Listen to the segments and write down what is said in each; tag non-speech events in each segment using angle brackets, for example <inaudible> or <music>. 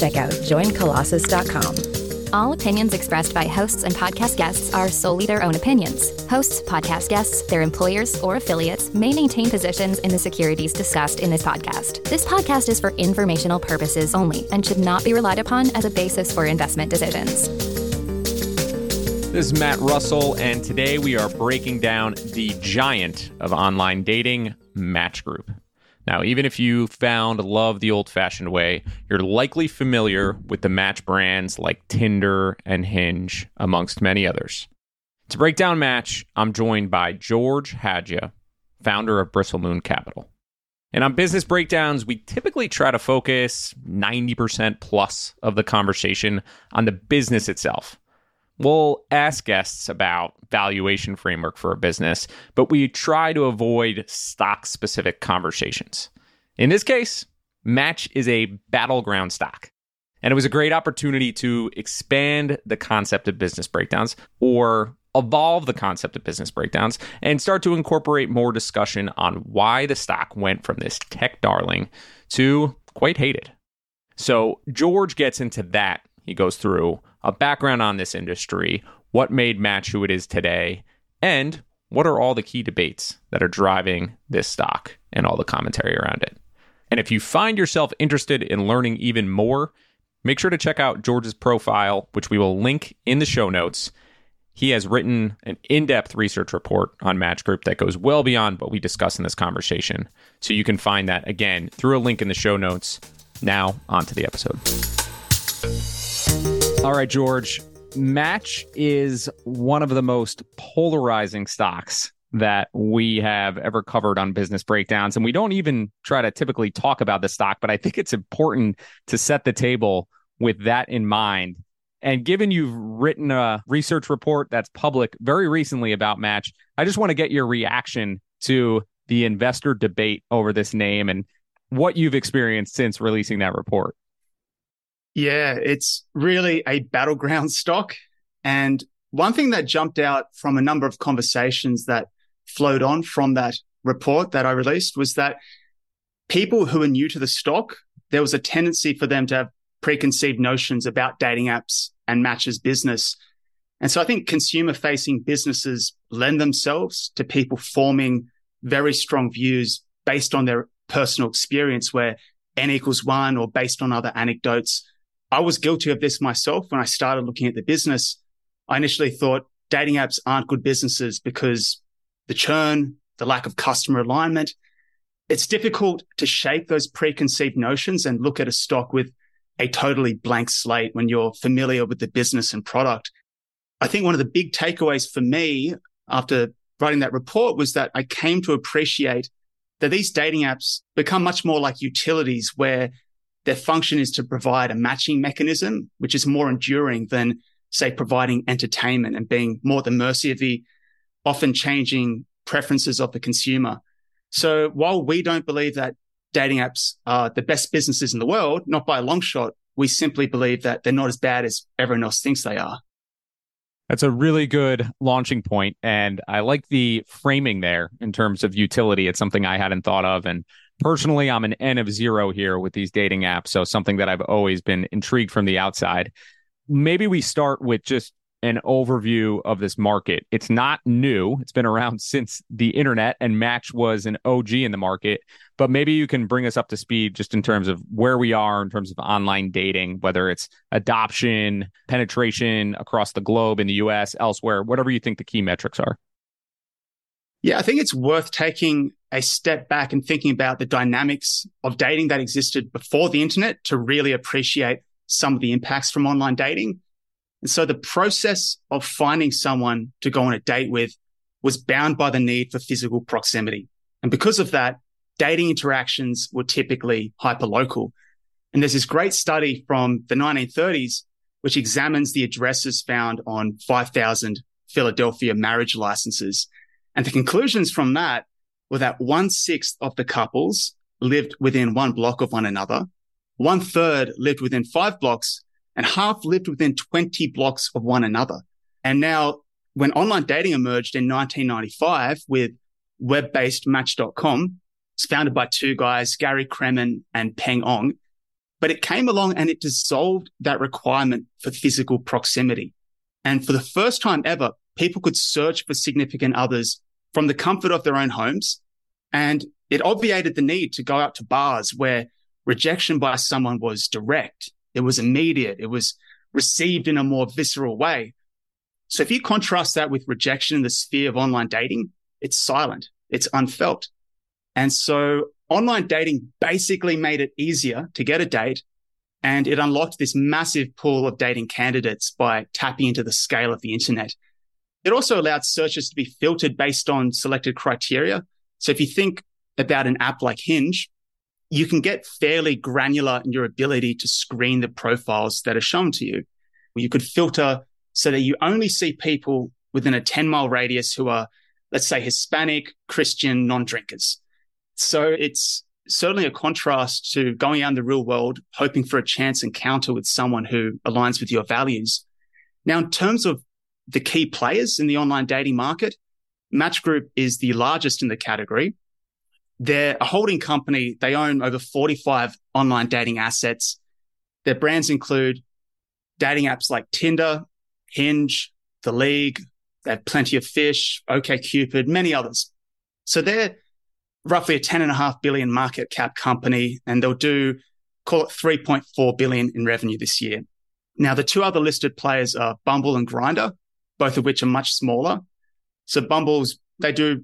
check out joincolossus.com. All opinions expressed by hosts and podcast guests are solely their own opinions. Hosts, podcast guests, their employers, or affiliates may maintain positions in the securities discussed in this podcast. This podcast is for informational purposes only and should not be relied upon as a basis for investment decisions. This is Matt Reustle, and today we are breaking down the giant of online dating, Match Group. Now, even if you found love the old fashioned way, you're likely familiar with the match brands like Tinder and Hinge, amongst many others. To break down Match, I'm joined by George Hadjia, founder of Bristlemoon Capital. And on business breakdowns, we typically try to focus 90% plus of the conversation on the business itself. We'll ask guests about valuation framework for a business, but we try to avoid stock specific conversations. In this case, Match is a battleground stock. And it was a great opportunity to expand the concept of business breakdowns or evolve the concept of business breakdowns and start to incorporate more discussion on why the stock went from this tech darling to quite hated. So George gets into that. He goes through a background on this industry, what made Match who it is today, and what are all the key debates that are driving this stock and all the commentary around it. And if you find yourself interested in learning even more, make sure to check out George's profile, which we will link in the show notes. He has written an in depth research report on Match Group that goes well beyond what we discuss in this conversation. So you can find that again through a link in the show notes. Now, on to the episode. All right, George. Match is one of the most polarizing stocks that we have ever covered on business breakdowns. And we don't even try to typically talk about the stock, but I think it's important to set the table with that in mind. And given you've written a research report that's public very recently about Match, I just want to get your reaction to the investor debate over this name and what you've experienced since releasing that report. Yeah, it's really a battleground stock. And one thing that jumped out from a number of conversations that flowed on from that report that I released was that people who are new to the stock, there was a tendency for them to have preconceived notions about dating apps and matches business. And so I think consumer facing businesses lend themselves to people forming very strong views based on their personal experience where n equals one or based on other anecdotes I was guilty of this myself when I started looking at the business. I initially thought dating apps aren't good businesses because the churn, the lack of customer alignment. It's difficult to shake those preconceived notions and look at a stock with a totally blank slate when you're familiar with the business and product. I think one of the big takeaways for me after writing that report was that I came to appreciate that these dating apps become much more like utilities where their function is to provide a matching mechanism, which is more enduring than, say, providing entertainment and being more at the mercy of the often changing preferences of the consumer. So while we don't believe that dating apps are the best businesses in the world, not by a long shot, we simply believe that they're not as bad as everyone else thinks they are. That's a really good launching point, and I like the framing there in terms of utility. It's something I hadn't thought of, and personally, I'm an N of zero here with these dating apps. So something that I've always been intrigued from the outside. Maybe we start with just an overview of this market. It's not new. It's been around <laughs> since the internet and Match was an OG in the market. But maybe you can bring us up to speed just in terms of where we are in terms of online dating, whether it's adoption, penetration across the globe in the US, elsewhere, whatever you think the key metrics are. Yeah, I think it's worth taking a step back and thinking about the dynamics of dating that existed before the internet to really appreciate some of the impacts from online dating. And so the process of finding someone to go on a date with was bound by the need for physical proximity. And because of that, dating interactions were typically hyperlocal. And there's this great study from the 1930s, which examines the addresses found on 5,000 Philadelphia marriage licenses. And the conclusions from that were that one sixth of the couples lived within one block of one another. One third lived within five blocks and half lived within 20 blocks of one another. And now when online dating emerged in 1995 with web-based match.com, it's founded by two guys, Gary Kremen and Peng Ong. But it came along and it dissolved that requirement for physical proximity. And for the first time ever, people could search for significant others from the comfort of their own homes. And it obviated the need to go out to bars where rejection by someone was direct. It was immediate. It was received in a more visceral way. So if you contrast that with rejection in the sphere of online dating, it's silent. It's unfelt. And so online dating basically made it easier to get a date and it unlocked this massive pool of dating candidates by tapping into the scale of the internet. It also allowed searches to be filtered based on selected criteria. So if you think about an app like Hinge, you can get fairly granular in your ability to screen the profiles that are shown to you. You could filter so that you only see people within a 10 mile radius who are, let's say, Hispanic, Christian, non drinkers. So it's certainly a contrast to going out in the real world, hoping for a chance encounter with someone who aligns with your values. Now, in terms of the key players in the online dating market, Match Group is the largest in the category. They're a holding company. They own over 45 online dating assets. Their brands include dating apps like Tinder, Hinge, The League. They have plenty of fish, OKCupid, many others. So they're roughly a 10 and a half billion market cap company and they'll do call it 3.4 billion in revenue this year. Now, the two other listed players are Bumble and Grindr, both of which are much smaller. So Bumble's, they do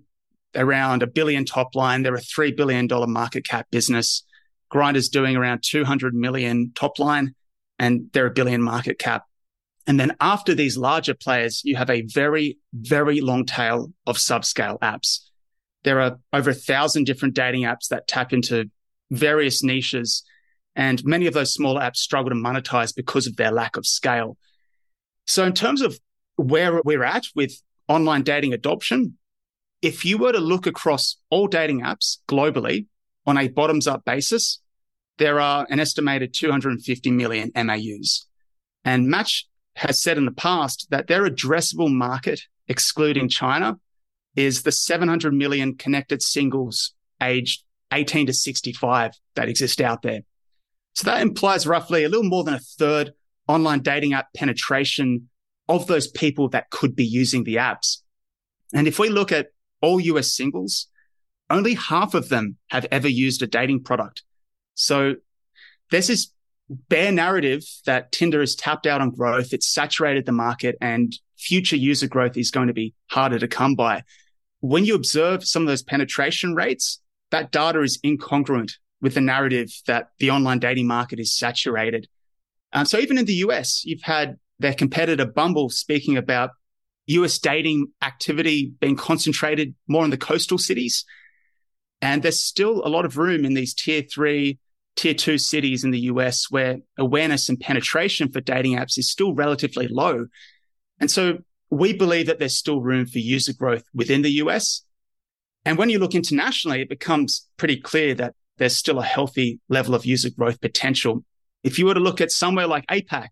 around a billion top line. They're a $3 billion market cap business. Grindr's doing around 200 million top line and they're a billion market cap. And then after these larger players, you have a very, very long tail of subscale apps. There are over a thousand different dating apps that tap into various niches. And many of those smaller apps struggle to monetize because of their lack of scale. So in terms of where we're at with online dating adoption, if you were to look across all dating apps globally on a bottoms up basis, there are an estimated 250 million MAUs. And Match has said in the past that their addressable market, excluding China, is the 700 million connected singles aged 18 to 65 that exist out there. So that implies roughly a little more than a third online dating app penetration of those people that could be using the apps. And if we look at all US singles, only half of them have ever used a dating product. So there's this bare narrative that Tinder has tapped out on growth. It's saturated the market and future user growth is going to be harder to come by. When you observe some of those penetration rates, that data is incongruent with the narrative that the online dating market is saturated. Um, so even in the US, you've had their competitor Bumble speaking about US dating activity being concentrated more in the coastal cities. And there's still a lot of room in these tier three, tier two cities in the US where awareness and penetration for dating apps is still relatively low. And so we believe that there's still room for user growth within the US. And when you look internationally, it becomes pretty clear that there's still a healthy level of user growth potential. If you were to look at somewhere like APAC,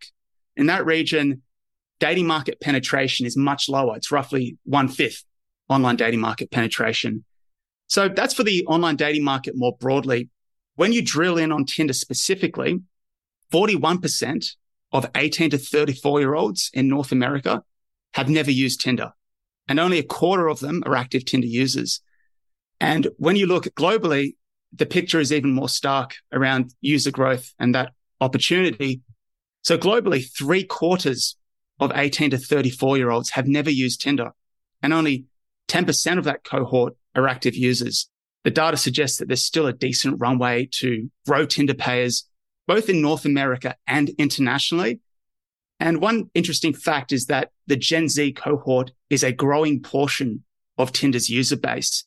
in that region, dating market penetration is much lower. It's roughly one fifth online dating market penetration. So that's for the online dating market more broadly. When you drill in on Tinder specifically, 41% of 18 to 34 year olds in North America have never used Tinder and only a quarter of them are active Tinder users. And when you look globally, the picture is even more stark around user growth and that opportunity. So globally, three quarters of 18 to 34 year olds have never used Tinder and only 10% of that cohort are active users the data suggests that there's still a decent runway to grow Tinder payers, both in North America and internationally. And one interesting fact is that the Gen Z cohort is a growing portion of Tinder's user base.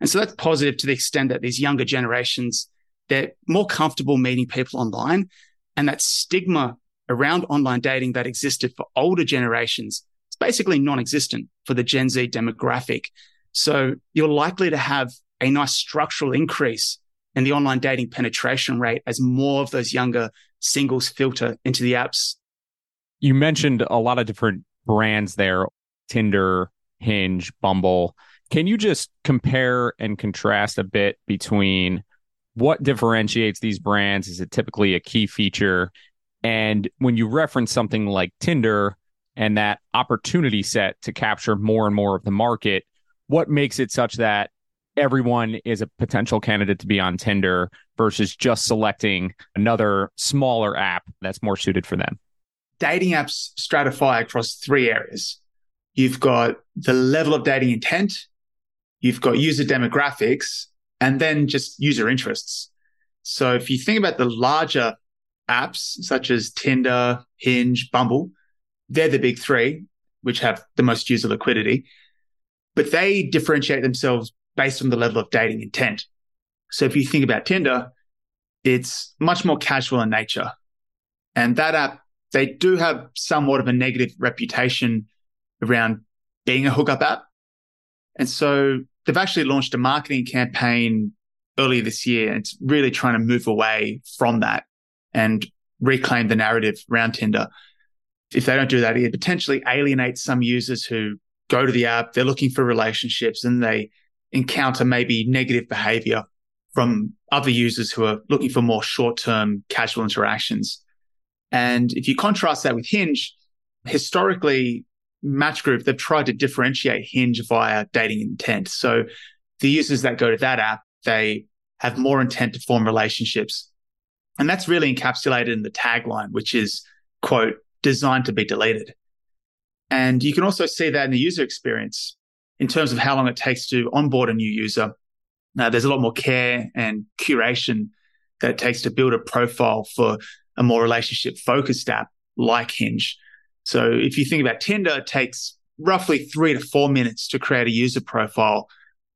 And so that's positive to the extent that these younger generations they're more comfortable meeting people online. And that stigma around online dating that existed for older generations is basically non existent for the Gen Z demographic. So you're likely to have a nice structural increase in the online dating penetration rate as more of those younger singles filter into the apps. You mentioned a lot of different brands there Tinder, Hinge, Bumble. Can you just compare and contrast a bit between what differentiates these brands? Is it typically a key feature? And when you reference something like Tinder and that opportunity set to capture more and more of the market, what makes it such that everyone is a potential candidate to be on Tinder versus just selecting another smaller app that's more suited for them? Dating apps stratify across three areas. You've got the level of dating intent, you've got user demographics, and then just user interests. So if you think about the larger apps such as Tinder, Hinge, Bumble, they're the big three, which have the most user liquidity, but they differentiate themselves based on the level of dating intent. So if you think about Tinder, it's much more casual in nature. And that app, they do have somewhat of a negative reputation around being a hookup app. And so they've actually launched a marketing campaign earlier this year. And it's really trying to move away from that and reclaim the narrative around Tinder. If they don't do that, it potentially alienates some users who go to the app, they're looking for relationships and they encounter maybe negative behavior from other users who are looking for more short term casual interactions. And if you contrast that with Hinge, historically, Match Group, they've tried to differentiate Hinge via dating intent. So the users that go to that app, they have more intent to form relationships. And that's really encapsulated in the tagline, which is, quote, designed to be deleted. And you can also see that in the user experience in terms of how long it takes to onboard a new user. Now, there's a lot more care and curation that it takes to build a profile for a more relationship focused app like Hinge. So if you think about Tinder, it takes roughly three to four minutes to create a user profile.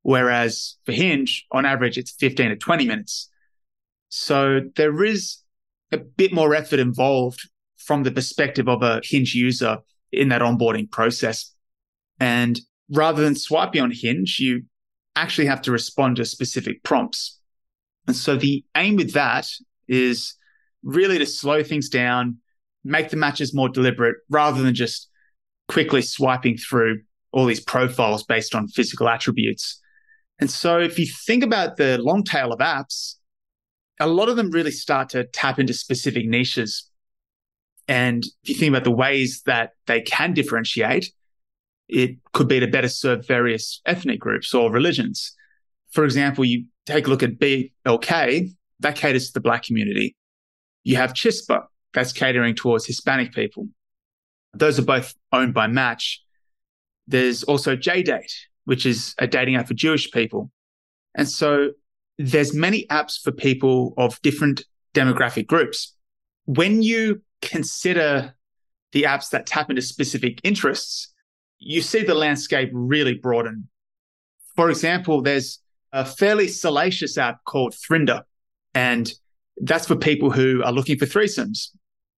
Whereas for Hinge, on average, it's 15 to 20 minutes. So there is a bit more effort involved from the perspective of a Hinge user in that onboarding process. And rather than swiping on Hinge, you actually have to respond to specific prompts. And so the aim with that is really to slow things down, make the matches more deliberate rather than just quickly swiping through all these profiles based on physical attributes. And so if you think about the long tail of apps, a lot of them really start to tap into specific niches. And if you think about the ways that they can differentiate, it could be to better serve various ethnic groups or religions. For example, you take a look at BLK, that caters to the black community. You have Chispa, that's catering towards Hispanic people. Those are both owned by Match. There's also JDate, which is a dating app for Jewish people. And so there's many apps for people of different demographic groups. When you consider the apps that tap into specific interests, you see the landscape really broaden. For example, there's a fairly salacious app called Thrinder, and that's for people who are looking for threesomes.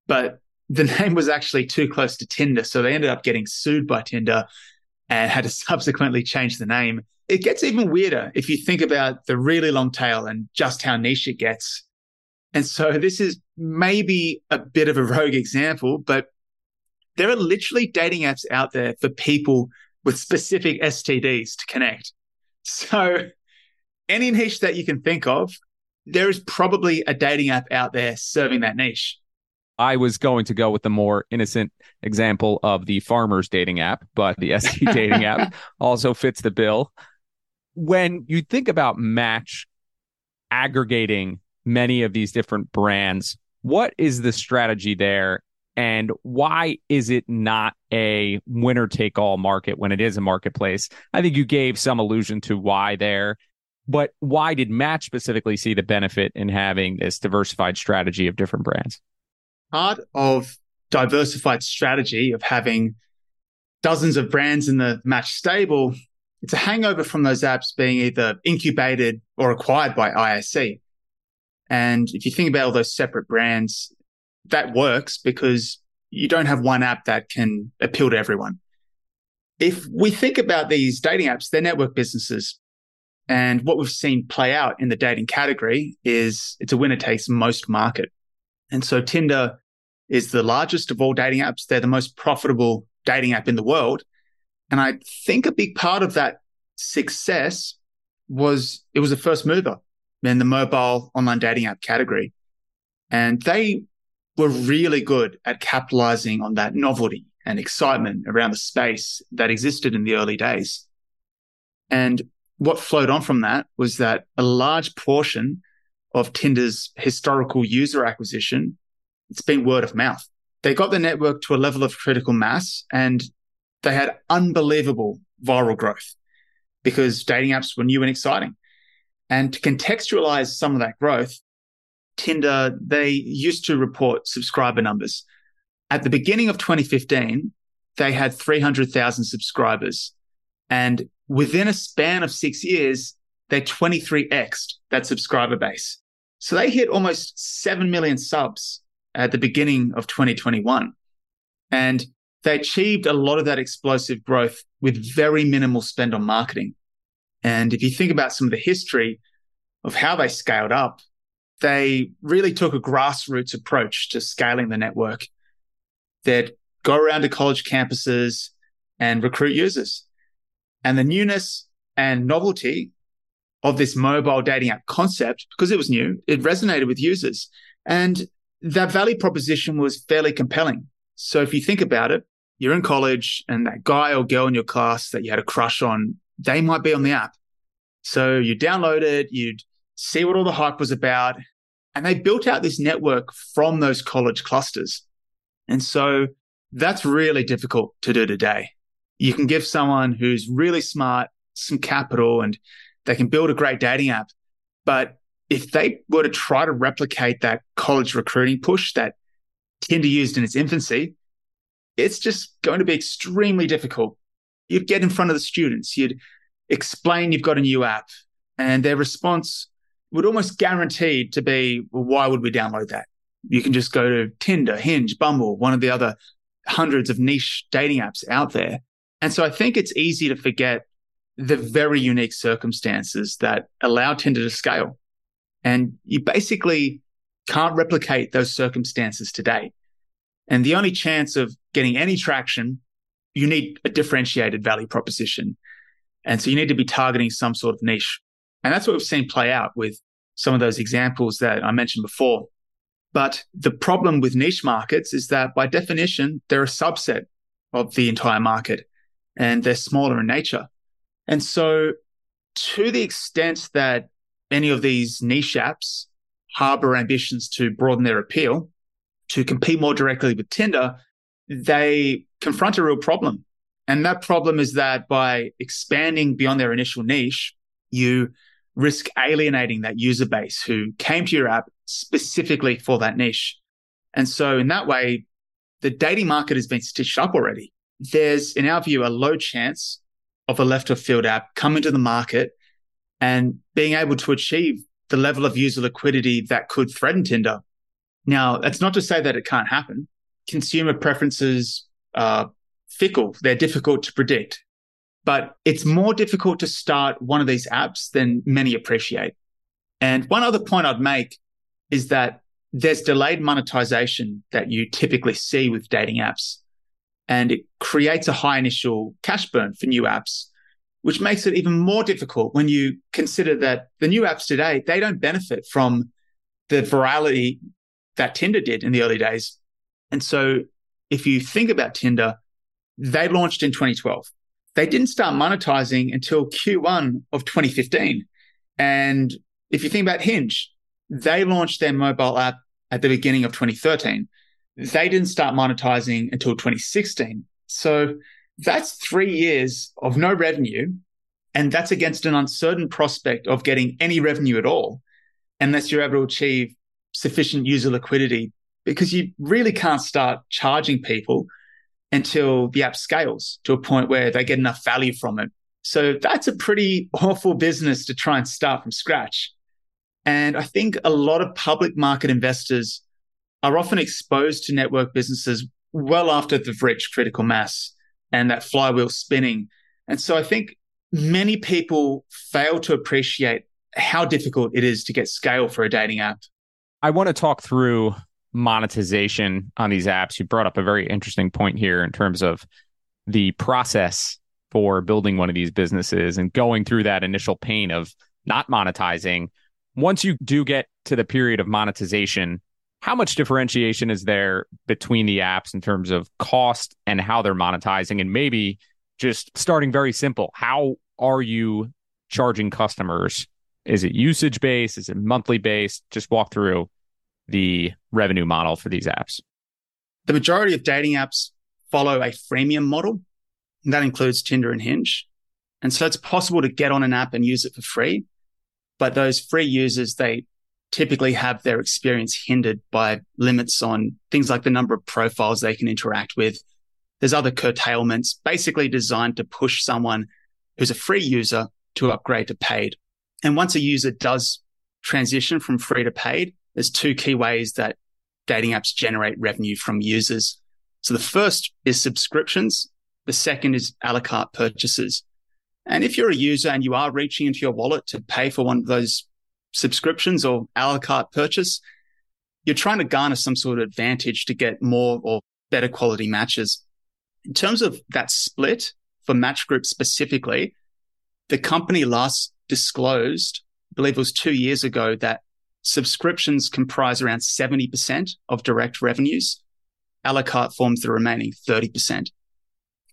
But the <laughs> name was actually too close to Tinder, so they ended up getting sued by Tinder and had to <laughs> subsequently change the name. It gets even weirder if you think about the really long tail and just how niche it gets. And so <laughs> this is maybe a bit of a rogue example, but there are literally dating apps out there for people with specific STDs to connect. So, <laughs> any niche that you can think of, there is probably a dating app out there serving that niche. I was going to go with the more innocent example of the farmers dating app, but the ST <laughs> dating app also fits the bill. When you think about Match aggregating many of these different brands, what is the strategy there? and why is it not a winner take all market when it is a marketplace? I think you gave some allusion to why there, but why did Match specifically see the benefit in having this diversified strategy of different brands? Part of diversified strategy of having dozens of brands in the Match stable, it's a hangover from those apps being either incubated or acquired by IAC. And if you think about all those separate brands, that works because you don't have one app that can appeal to everyone. If we think about these dating apps, they're network businesses. And what we've seen play out in the dating category is it's a winner takes most market. And so Tinder is the largest of all dating apps. They're the most profitable dating app in the world. And I think a big part of that success was it was a first mover in the mobile online dating app category. And they were really good at capitalizing on that novelty and excitement around the space that existed in the early days. And what flowed on from that was that a large portion of Tinder's historical user acquisition, it's been word of mouth. They got the network to a level of critical mass and they had unbelievable viral growth because dating apps were new and exciting. And to contextualize some of that growth, Tinder, they used to report subscriber numbers. At the beginning of 2015, they had 300,000 subscribers. And within a span of six years, they 23xed that subscriber base. So they hit almost 7 million subs at the beginning of 2021. And they achieved a lot of that explosive growth with very minimal spend on marketing. And if you think about some of the history of how they scaled up, they really took a grassroots approach to scaling the network. They'd go around to college campuses and recruit users. And the newness and novelty of this mobile dating app concept, because it was new, it resonated with users. And that value proposition was fairly compelling. So if you think about it, you're in college and that guy or girl in your class that you had a crush on, they might be on the app. So you download it, you'd see what all the hype was about. And they built out this network from those college clusters. And so that's really difficult to do today. You can give someone who's really smart some capital and they can build a great dating app. But if they were to try to replicate that college recruiting push that Tinder used in its infancy, it's just going to be extremely difficult. You'd get in front of the students, you'd explain you've got a new app, and their response would almost guaranteed to be, well, why would we download that? You can just go to Tinder, Hinge, Bumble, one of the other hundreds of niche dating apps out there. And so I think it's easy to forget the very unique circumstances that allow Tinder to scale. And you basically can't replicate those circumstances today. And the only chance of getting any traction, you need a differentiated value proposition. And so you need to be targeting some sort of niche. And that's what we've seen play out with some of those examples that I mentioned before. But the problem with niche markets is that by definition, they're a subset of the entire market and they're smaller in nature. And so to the extent that any of these niche apps harbor ambitions to broaden their appeal, to compete more directly with Tinder, they confront a real problem. And that problem is that by expanding beyond their initial niche, you risk alienating that user base who came to your app specifically for that niche. And so in that way, the dating market has been stitched up already. There's, in our view, a low chance of a left of field app coming to the market and being able to achieve the level of user liquidity that could threaten Tinder. Now, that's not to say that it can't happen. Consumer preferences are fickle. They're difficult to predict but it's more difficult to start one of these apps than many appreciate. And one other point I'd make is that there's delayed monetization that you typically see with dating apps. And it creates a high initial cash burn for new apps, which makes it even more difficult when you consider that the new apps today, they don't benefit from the virality that Tinder did in the early days. And so if you think about Tinder, they launched in 2012 they didn't start monetizing until Q1 of 2015. And if you think about Hinge, they launched their mobile app at the beginning of 2013. They didn't start monetizing until 2016. So that's three years of no revenue. And that's against an uncertain prospect of getting any revenue at all, unless you're able to achieve sufficient user liquidity, because you really can't start charging people until the app scales to a point where they get enough value from it. So that's a pretty awful business to try and start from scratch. And I think a lot of public market investors are often exposed to network businesses well after they've reached critical mass and that flywheel spinning. And so I think many people fail to appreciate how difficult it is to get scale for a dating app. I want to talk through monetization on these apps. You brought up a very interesting point here in terms of the process for building one of these businesses and going through that initial pain of not monetizing. Once you do get to the period of monetization, how much differentiation is there between the apps in terms of cost and how they're monetizing? And maybe just starting very simple, how are you charging customers? Is it usage based? Is it monthly based? Just walk through the revenue model for these apps. The majority of dating apps follow a freemium model. And that includes Tinder and Hinge. And so it's possible to get on an app and use it for free. But those free users, they typically have their experience hindered by limits on things like the number of profiles they can interact with. There's other curtailments basically designed to push someone who's a free user to upgrade to paid. And once a user does transition from free to paid, there's two key ways that dating apps generate revenue from users. So the first is subscriptions. The second is a la carte purchases. And if you're a user and you are reaching into your wallet to pay for one of those subscriptions or a la carte purchase, you're trying to garner some sort of advantage to get more or better quality matches. In terms of that split for Match Group specifically, the company last disclosed, I believe it was two years ago, that subscriptions comprise around 70% of direct revenues. A la carte forms the remaining 30%.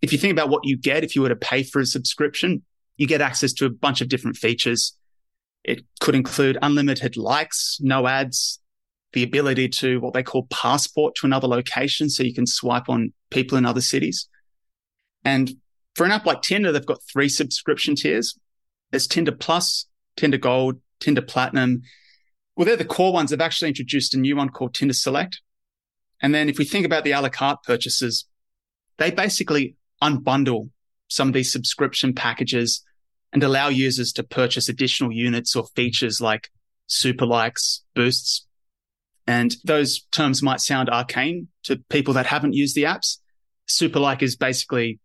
If you think about what you get if you were to pay for a subscription, you get access to a bunch of different features. It could include unlimited likes, no ads, the ability to what they call passport to another location. So you can swipe on people in other cities. And for an app like Tinder, they've got three subscription tiers. There's Tinder Plus, Tinder Gold, Tinder Platinum. Well, they're the core ones. They've actually introduced a new one called Tinder Select. And then if we think about the a la carte purchases, they basically unbundle some of these subscription packages and allow users to purchase additional units or features like super likes, boosts. And those terms might sound arcane to people that haven't used the apps. Super like is basically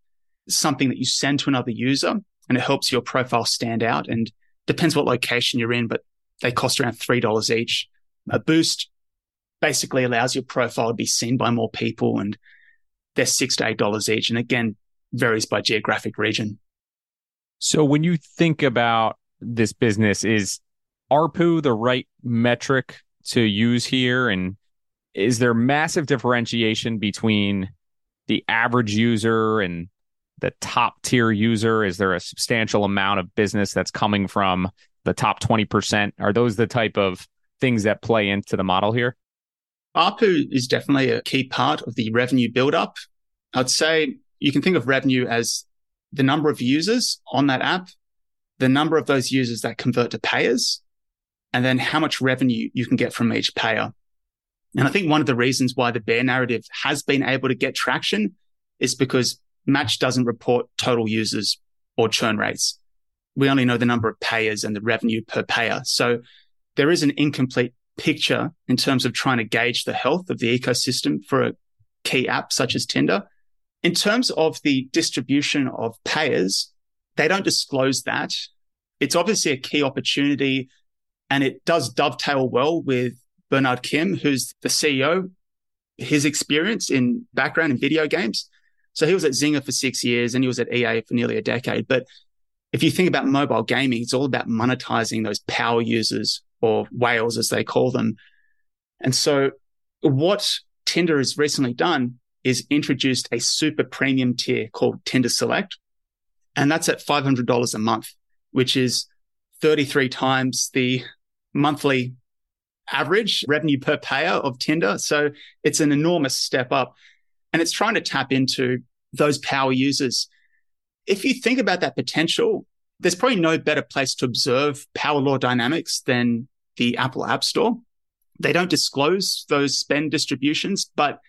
something that you send to another user and it helps your profile stand out and depends what location you're in, but they cost around $3 each. A boost basically allows your profile to be seen by more people and they're six to eight dollars each. And again, varies by geographic region. So when you think about this business, is ARPU the right metric to use here? And is there massive differentiation between the average user and the top tier user? Is there a substantial amount of business that's coming from the top 20%? Are those the type of things that play into the model here? ARPU is definitely a key part of the revenue buildup. I'd say you can think of revenue as the number of users on that app, the number of those users that convert to payers, and then how much revenue you can get from each payer. And I think one of the reasons why the bear narrative has been able to get traction is because Match doesn't report total users or churn rates. We only know the number of payers and the revenue per payer. So there is an incomplete picture in terms of trying to gauge the health of the ecosystem for a key app such as Tinder. In terms of the distribution of payers, they don't disclose that. It's obviously a key opportunity and it does dovetail well with Bernard Kim, who's the CEO, his experience in background in video games. So he was at Zynga for six years and he was at EA for nearly a decade. But if you think about mobile gaming, it's all about monetizing those power users or whales, as they call them. And so what Tinder has recently done is introduced a super premium tier called Tinder Select. And that's at $500 a month, which is 33 times the monthly average revenue per payer of Tinder. So it's an enormous step up. And it's trying to tap into those power users. If you think about that potential, there's probably no better place to observe power law dynamics than the Apple App Store. They don't disclose those spend distributions, but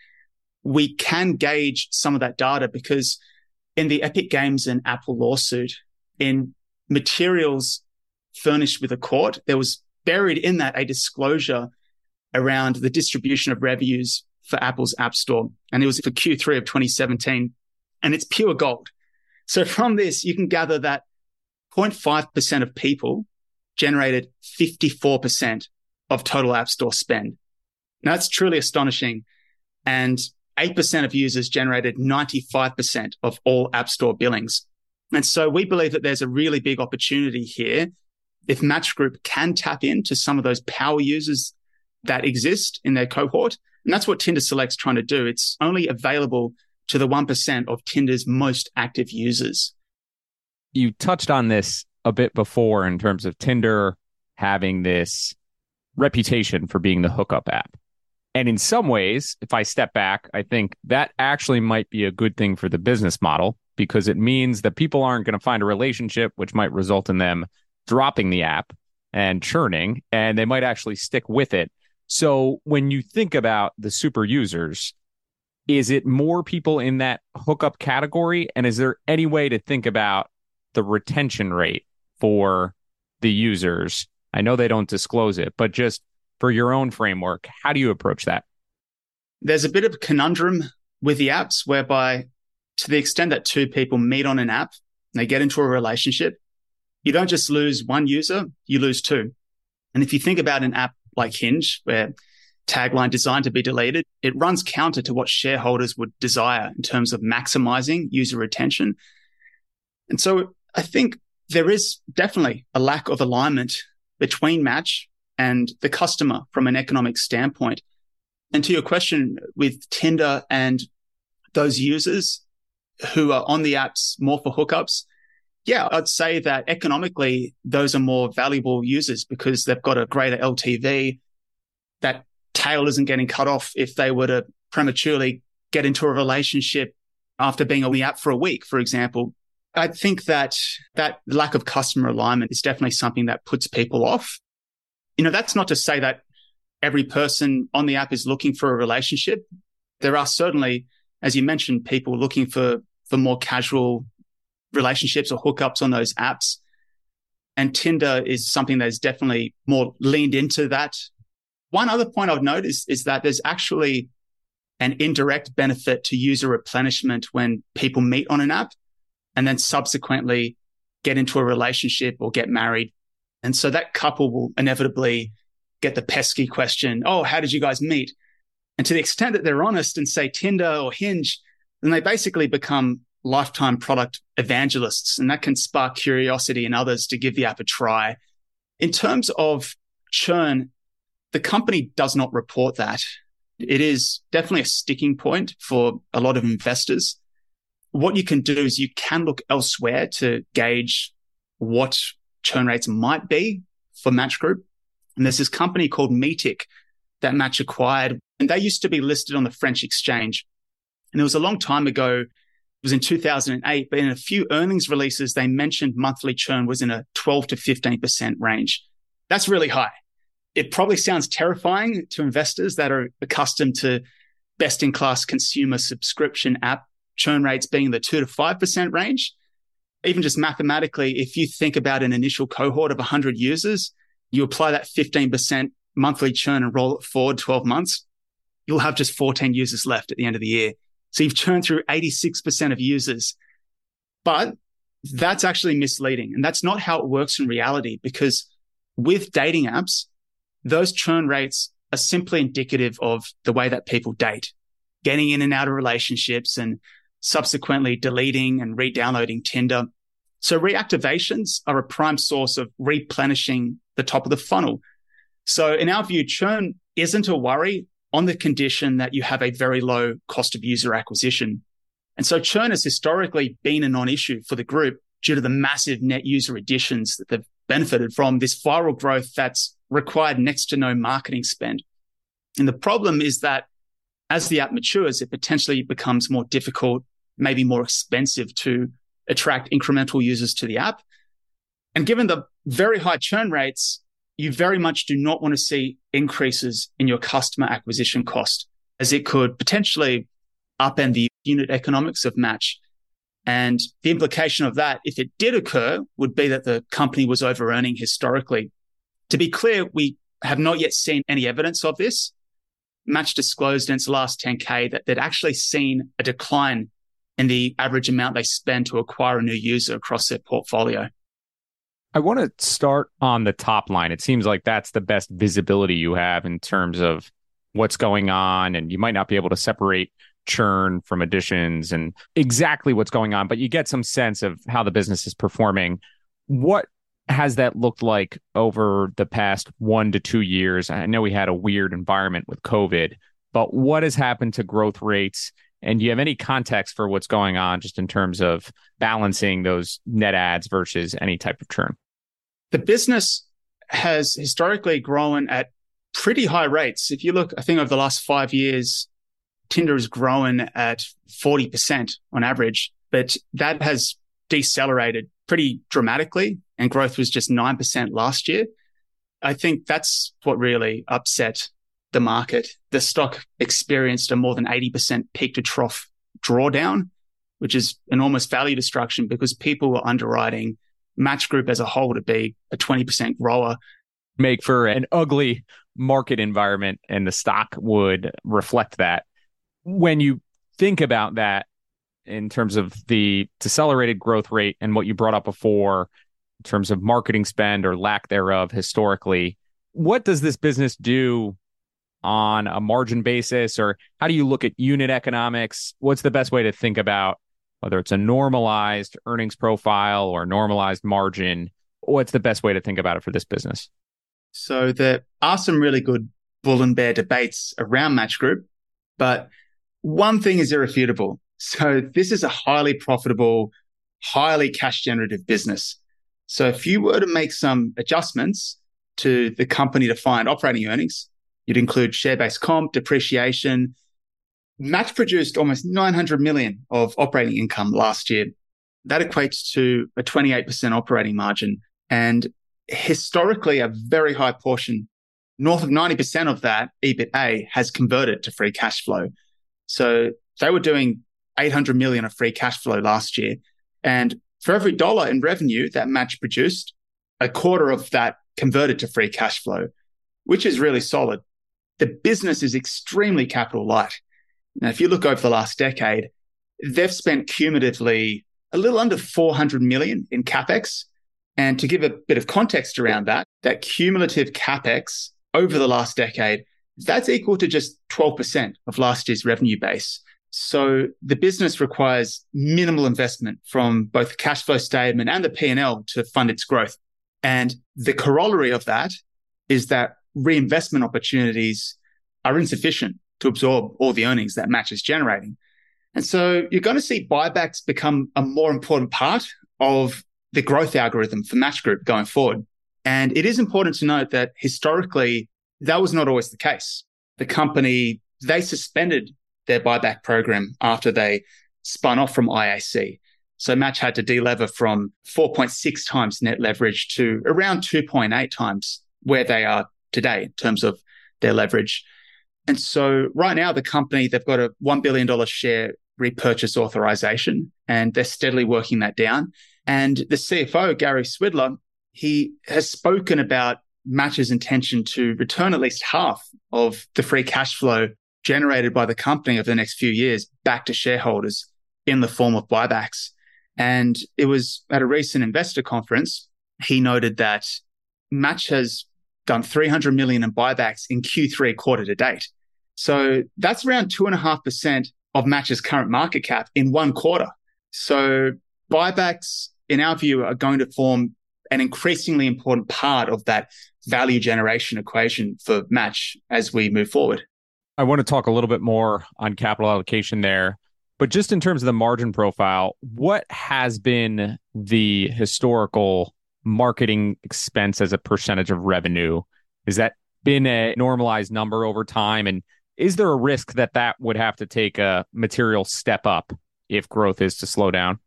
we can gauge some of that data because in the Epic Games and Apple lawsuit, in materials furnished with a court, there was buried in that a disclosure around the distribution of revenues for Apple's App Store. And it was for Q3 of 2017. And it's pure gold. So from this, you can gather that 0.5% of people generated 54% of total App Store spend. Now, that's truly astonishing. And 8% of users generated 95% of all App Store billings. And so we believe that there's a really big opportunity here. If Match Group can tap into some of those power users that exist in their cohort, and that's what Tinder Select's trying to do. It's only available to the 1% of Tinder's most active users. You touched on this a bit before in terms of Tinder having this reputation for being the hookup app. And in some ways, if I step back, I think that actually might be a good thing for the business model because it means that people aren't going to find a relationship, which might result in them dropping the app and churning, and they might actually stick with it. So when you think about the super users, is it more people in that hookup category? And is there any way to think about the retention rate for the users? I know they don't disclose it, but just for your own framework, how do you approach that? There's a bit of a conundrum with the apps whereby, to the extent that two people meet on an app and they get into a relationship, you don't just lose one user, you lose two. And if you think about an app like Hinge, where tagline designed to be deleted, it runs counter to what shareholders would desire in terms of maximizing user retention. And so I think there is definitely a lack of alignment between Match and the customer from an economic standpoint. And to your question with Tinder and those users who are on the apps more for hookups, yeah, I'd say that economically, those are more valuable users because they've got a greater LTV. That tail isn't getting cut off if they were to prematurely get into a relationship after being on the app for a week, for example. I think that that lack of customer alignment is definitely something that puts people off. You know, that's not to say that every person on the app is looking for a relationship. There are certainly, as you mentioned, people looking for, for more casual relationships or hookups on those apps. And Tinder is something that is definitely more leaned into that. One other point I've noticed is, that there's actually an indirect benefit to user replenishment when people meet on an app and then subsequently get into a relationship or get married. And so that couple will inevitably get the pesky question, Oh, how did you guys meet? And to the extent that they're honest and say Tinder or Hinge, then they basically become lifetime product evangelists, and that can spark curiosity in others to give the app a try. In terms of churn, the company does not report that. It is definitely a sticking point for a lot of investors. What you can do is you can look elsewhere to gauge what churn rates might be for Match Group. And there's this company called Meetic that Match acquired, and they used to be listed on the French exchange. And it was a long time ago It was in 2008, but in a few earnings releases, they mentioned monthly churn was in a 12 to 15% range. That's really high. It probably sounds terrifying to investors that are accustomed to best in class consumer subscription app churn rates being the 2 to 5% range. Even just mathematically, if you think about an initial cohort of 100 users, you apply that 15% monthly churn and roll it forward 12 months, you'll have just 14 users left at the end of the year. So you've churned through 86% of users. But that's actually misleading. And that's not how it works in reality because with dating apps, those churn rates are simply indicative of the way that people date, getting in and out of relationships and subsequently deleting and re-downloading Tinder. So reactivations are a prime source of replenishing the top of the funnel. So in our view, churn isn't a worry on the condition that you have a very low cost of user acquisition. And so churn has historically been a non-issue for the group due to the massive net user additions that they've benefited from this viral growth that's required next to no marketing spend. And the problem is that as the app matures, it potentially becomes more difficult, maybe more expensive to attract incremental users to the app. And given the very high churn rates, you very much do not want to see increases in your customer acquisition cost as it could potentially upend the unit economics of Match. And the implication of that, if it did occur, would be that the company was over earning historically. To be clear, we have not yet seen any evidence of this. Match disclosed in its last 10K that they'd actually seen a decline in the average amount they spend to acquire a new user across their portfolio. I want to start on the top line. It seems like that's the best visibility you have in terms of what's going on, and you might not be able to separate churn from additions and exactly what's going on, but you get some sense of how the business is performing. What has that looked like over the past one to two years? I know we had a weird environment with COVID, but what has happened to growth rates? And do you have any context for what's going on just in terms of balancing those net adds versus any type of churn? The business has historically grown at pretty high rates. If you look, I think over the last five years, Tinder has grown at 40% on average, but that has decelerated pretty dramatically and growth was just 9% last year. I think that's what really upset the market. The stock experienced a more than 80% peak to trough drawdown, which is enormous value destruction because people were underwriting Match Group as a whole to be a 20% grower. Make for an ugly market environment, and the stock would reflect that. When you think about that in terms of the decelerated growth rate and what you brought up before, in terms of marketing spend or lack thereof historically, what does this business do on a margin basis, or how do you look at unit economics? What's the best way to think about whether it's a normalized earnings profile or normalized margin? What's the best way to think about it for this business? So there are some really good bull and bear debates around Match Group, but one thing is irrefutable. So this is a highly profitable, highly cash generative business. So if you were to make some adjustments to the company defined operating earnings, you'd include share based comp, depreciation. Match produced almost 900 million of operating income last year. That equates to a 28% operating margin. And historically a very high portion, north of 90% of that EBITA has converted to free cash flow. So they were doing 800 million of free cash flow last year. And for every dollar in revenue that Match produced, a quarter of that converted to free cash flow, which is really solid. The business is extremely capital light. Now, if you look over the last decade, they've spent cumulatively a little under 400 million in capex and to give a bit of context around that, that cumulative capex over the last decade, that's equal to just 12% of last year's revenue base. So the business requires minimal investment from both the cash flow statement and the P&L to fund its growth. And the corollary of that is that reinvestment opportunities are insufficient to absorb all the earnings that Match is generating. And so you're going to see buybacks become a more important part of the growth algorithm for Match Group going forward. And it is important to note that historically, that was not always the case. The company, they suspended their buyback program after they spun off from IAC. So Match had to delever from 4.6 times net leverage to around 2.8 times where they are today in terms of their leverage. And so right now, the company, they've got a $1 billion share repurchase authorization and they're steadily working that down. And the CFO, Gary Swidler, he has spoken about Match's intention to return at least half of the free cash flow generated by the company over the next few years back to shareholders in the form of buybacks. And it was at a recent investor conference, he noted that Match has done 300 million in buybacks in Q3 quarter to date. So that's around two and a half percent of Match's current market cap in one quarter. So buybacks in our view, are going to form an increasingly important part of that value generation equation for Match as we move forward. I want to talk a little bit more on capital allocation there. But just in terms of the margin profile, what has been the historical marketing expense as a percentage of revenue? Has that been a normalized number over time? And is there a risk that that would have to take a material step up if growth is to slow down?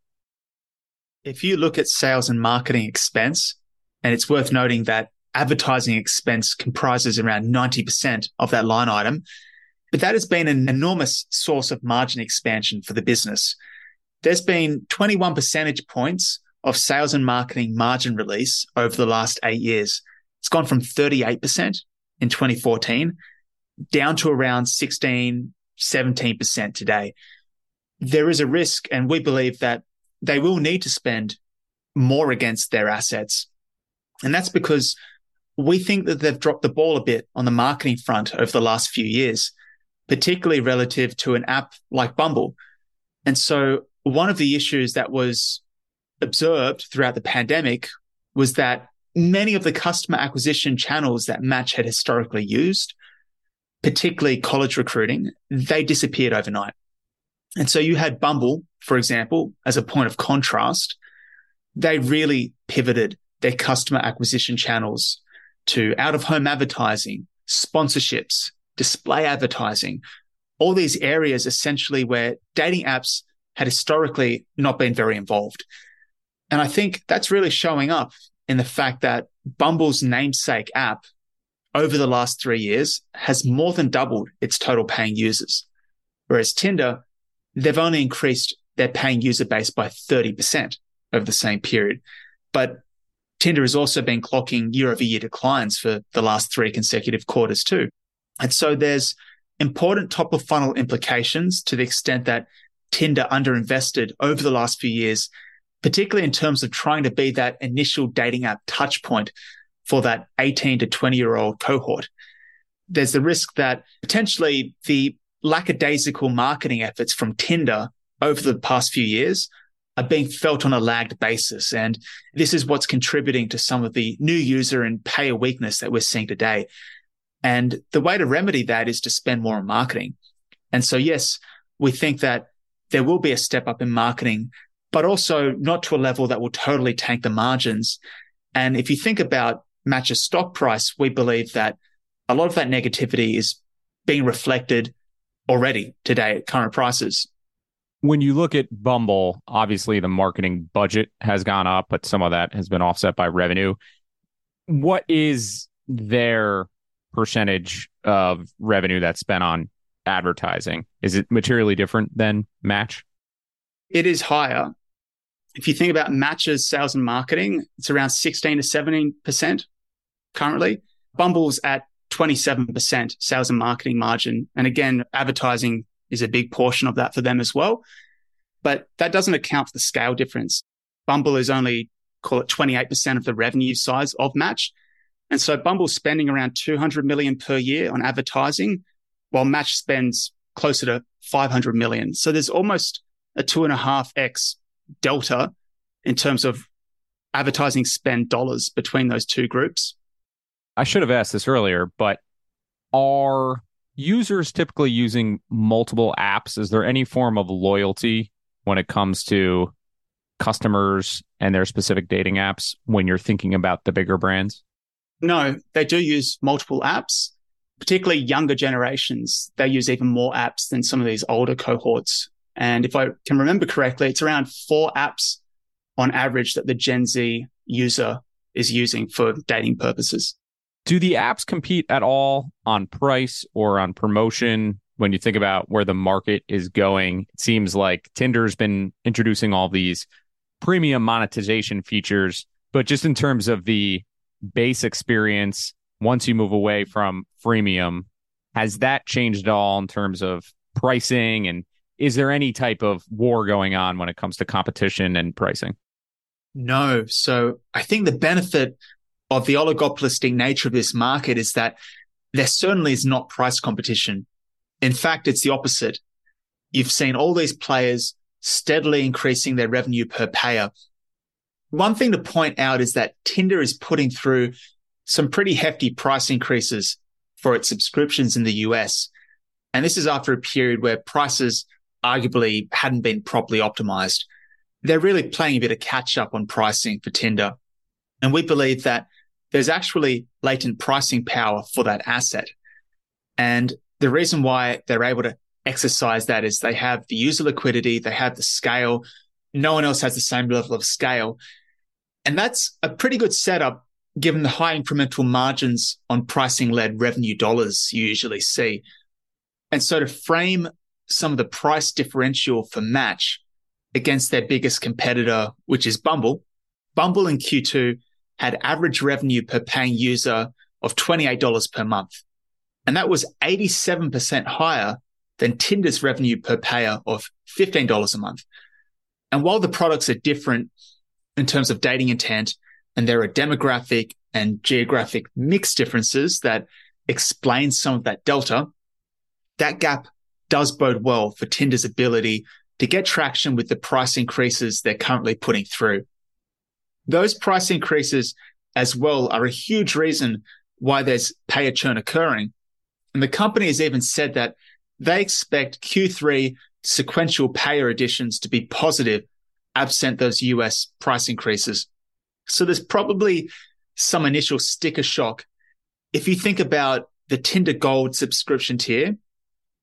If you look at sales and marketing expense, and it's worth noting that advertising expense comprises around 90% of that line item, but that has been an enormous source of margin expansion for the business. There's been 21 percentage points of sales and marketing margin release over the last eight years. It's gone from 38% in 2014 down to around 16, 17% today. There is a risk, and we believe that they will need to spend more against their assets. And that's because we think that they've dropped the ball a bit on the marketing front over the last few years, particularly relative to an app like Bumble. And so one of the issues that was observed throughout the pandemic was that many of the customer acquisition channels that Match had historically used, particularly college recruiting, they disappeared overnight. And so you had Bumble, for example, as a point of contrast. They really pivoted their customer acquisition channels to out of home advertising, sponsorships, display advertising, all these areas essentially where dating apps had historically not been very involved. And I think that's really showing up in the fact that Bumble's namesake app over the last three years has more than doubled its total paying users. Whereas Tinder, they've only increased their paying user base by 30% over the same period. But Tinder has also been clocking year over year declines for the last three consecutive quarters too. And so there's important top of funnel implications to the extent that Tinder underinvested over the last few years, particularly in terms of trying to be that initial dating app touch point for that 18 to 20 year old cohort. There's the risk that potentially the lackadaisical marketing efforts from Tinder over the past few years are being felt on a lagged basis. And this is what's contributing to some of the new user and payer weakness that we're seeing today. And the way to remedy that is to spend more on marketing. And so, yes, we think that there will be a step up in marketing, but also not to a level that will totally tank the margins. And if you think about Match's stock price, we believe that a lot of that negativity is being reflected already today at current prices. When you look at Bumble, obviously the marketing budget has gone up, but some of that has been offset by revenue. What is their percentage of revenue that's spent on advertising? Is it materially different than Match? It is higher. If you think about Match's sales and marketing, it's around 16 to 17% currently. Bumble's at 27% sales and marketing margin. And again, advertising is a big portion of that for them as well. But that doesn't account for the scale difference. Bumble is only, call it 28% of the revenue size of Match. And so Bumble's spending around 200 million per year on advertising, while Match spends closer to 500 million. So there's almost a two and a half X delta in terms of advertising spend dollars between those two groups. I should have asked this earlier, but are users typically using multiple apps? Is there any form of loyalty when it comes to customers and their specific dating apps when you're thinking about the bigger brands? No, they do use multiple apps, particularly younger generations. They use even more apps than some of these older cohorts. And if I can remember correctly, it's around four apps on average that the Gen Z user is using for dating purposes. Do the apps compete at all on price or on promotion? When you think about where the market is going, it seems like Tinder's been introducing all these premium monetization features, but just in terms of the base experience once you move away from freemium. Has that changed at all in terms of pricing? And is there any type of war going on when it comes to competition and pricing? No. So i think the benefit of the oligopolistic nature of this market is that there certainly is not price competition. In fact it's the opposite. You've seen all these players steadily increasing their revenue per payer one thing to point out is that Tinder is putting through some pretty hefty price increases for its subscriptions in the US. And this is after a period where prices arguably hadn't been properly optimized. They're really playing a bit of catch up on pricing for Tinder. And we believe that there's actually latent pricing power for that asset. And the reason why they're able to exercise that is they have the user liquidity, they have the scale. No one else has the same level of scale. And that's a pretty good setup given the high incremental margins on pricing led revenue dollars you usually see. And so to frame some of the price differential for Match against their biggest competitor, which is Bumble, Bumble in Q2 had average revenue per paying user of $28 per month. And that was 87% higher than Tinder's revenue per payer of $15 a month. And while the products are different in terms of dating intent, and there are demographic and geographic mix differences that explain some of that delta, that gap does bode well for Tinder's ability to get traction with the price increases they're currently putting through. Those price increases as well are a huge reason why there's payer churn occurring. And the company has even said that they expect Q3 sequential payer additions to be positive absent those US price increases. So there's probably some initial sticker shock. If you think about the Tinder Gold subscription tier,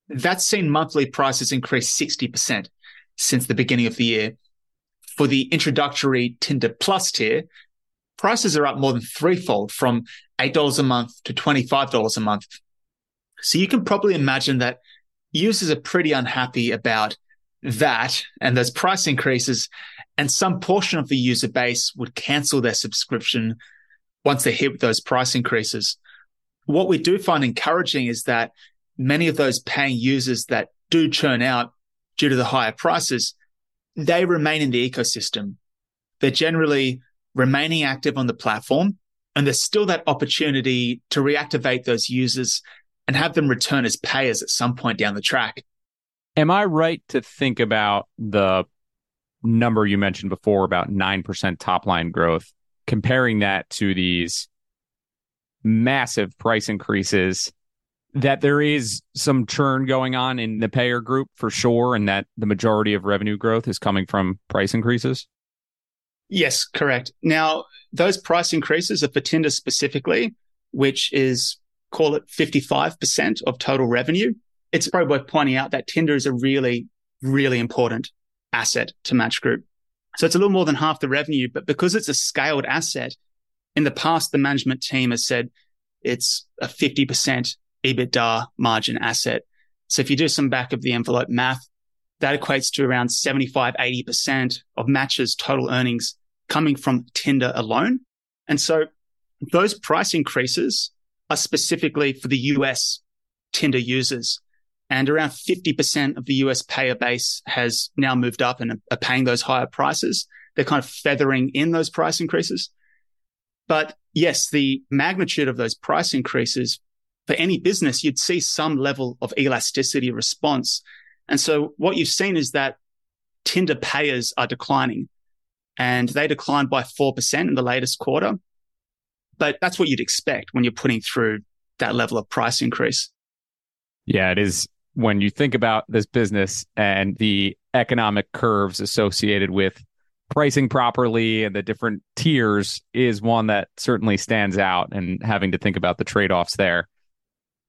that's seen monthly prices increase 60% since the beginning of the year. For the introductory Tinder Plus tier, prices are up more than threefold from $8 a month to $25 a month. So you can probably imagine that users are pretty unhappy about that and those price increases. And some portion of the user base would cancel their subscription once they hit those price increases. What we do find encouraging is that many of those paying users that do churn out due to the higher prices, they remain in the ecosystem. They're generally remaining active on the platform. And there's still that opportunity to reactivate those users and have them return as payers at some point down the track. Am I right to think about the number you mentioned before about 9% top line growth, comparing that to these massive price increases that there is some churn going on in the payer group for sure, and that the majority of revenue growth is coming from price increases? Yes, correct. Now, those price increases are for Tinder specifically, which is call it 55% of total revenue. It's probably worth pointing out that Tinder is a really, really important asset to Match Group. So it's a little more than half the revenue, but because it's a scaled asset, in the past, the management team has said it's a 50% EBITDA margin asset. So if you do some back of the envelope math, that equates to around 75, 80% of Match's total earnings coming from Tinder alone. And so those price increases are specifically for the US Tinder users. And around 50% of the US payer base has now moved up and are paying those higher prices. They're kind of feathering in those price increases. But yes, the magnitude of those price increases for any business, you'd see some level of elasticity response. And so what you've seen is that Tinder payers are declining and they declined by 4% in the latest quarter. But that's what you'd expect when you're putting through that level of price increase. Yeah, it is. When you think about this business and the economic curves associated with pricing properly and the different tiers is one that certainly stands out and having to think about the trade-offs there.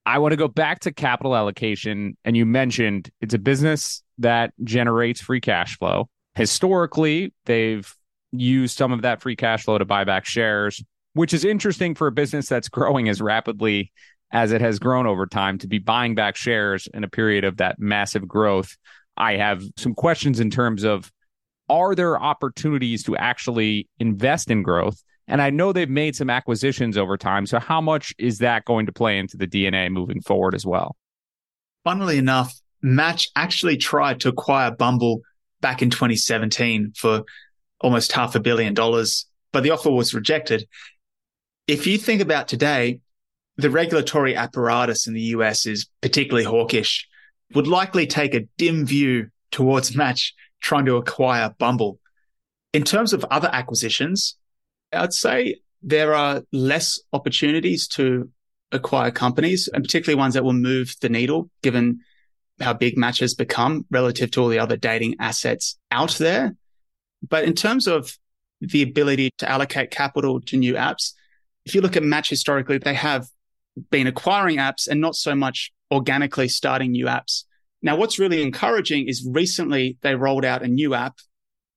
I want to go back to capital allocation. And you mentioned it's a business that generates free cash flow. Historically, they've used some of that free cash flow to buy back shares, which is interesting for a business that's growing as rapidly as it has grown over time to be buying back shares in a period of that massive growth. I have some questions in terms of are there opportunities to actually invest in growth? And I know they've made some acquisitions over time. So, how much is that going to play into the DNA moving forward as well? Funnily enough, Match actually tried to acquire Bumble back in 2017 for almost half a billion dollars, but the offer was rejected. If you think about today, the regulatory apparatus in the US is particularly hawkish, would likely take a dim view towards <laughs> Match trying to acquire Bumble. In terms of other acquisitions, I'd say there are less opportunities to acquire companies and particularly ones that will move the needle given how big Match has become relative to all the other dating assets out there. But in terms of the ability to allocate capital to new apps, if you look at Match historically, they have been acquiring apps and not so much organically starting new apps. Now, what's really encouraging is recently they rolled out a new app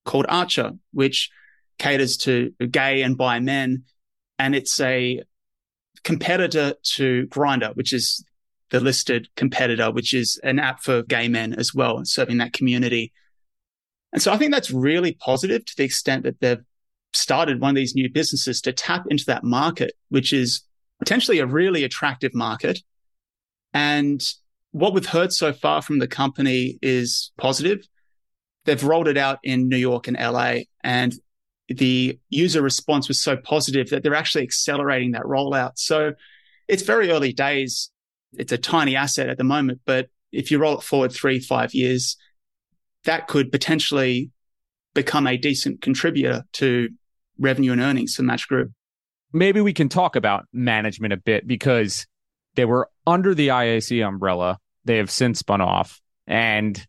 called Archer, which caters to gay and bi men. And it's a competitor to Grindr, which is the listed competitor, which is an app for gay men as well, serving that community. And so I think that's really positive to the extent that they've started one of these new businesses to tap into that market, which is potentially a really attractive market. And what we've heard so far from the company is positive. They've rolled it out in New York and LA, and the user response was so positive that they're actually accelerating that rollout. So it's very early days. It's a tiny asset at the moment, but if you roll it forward three, five years, that could potentially become a decent contributor to revenue and earnings for Match Group. Maybe we can talk about management a bit because they were under the IAC umbrella. They have since spun off, and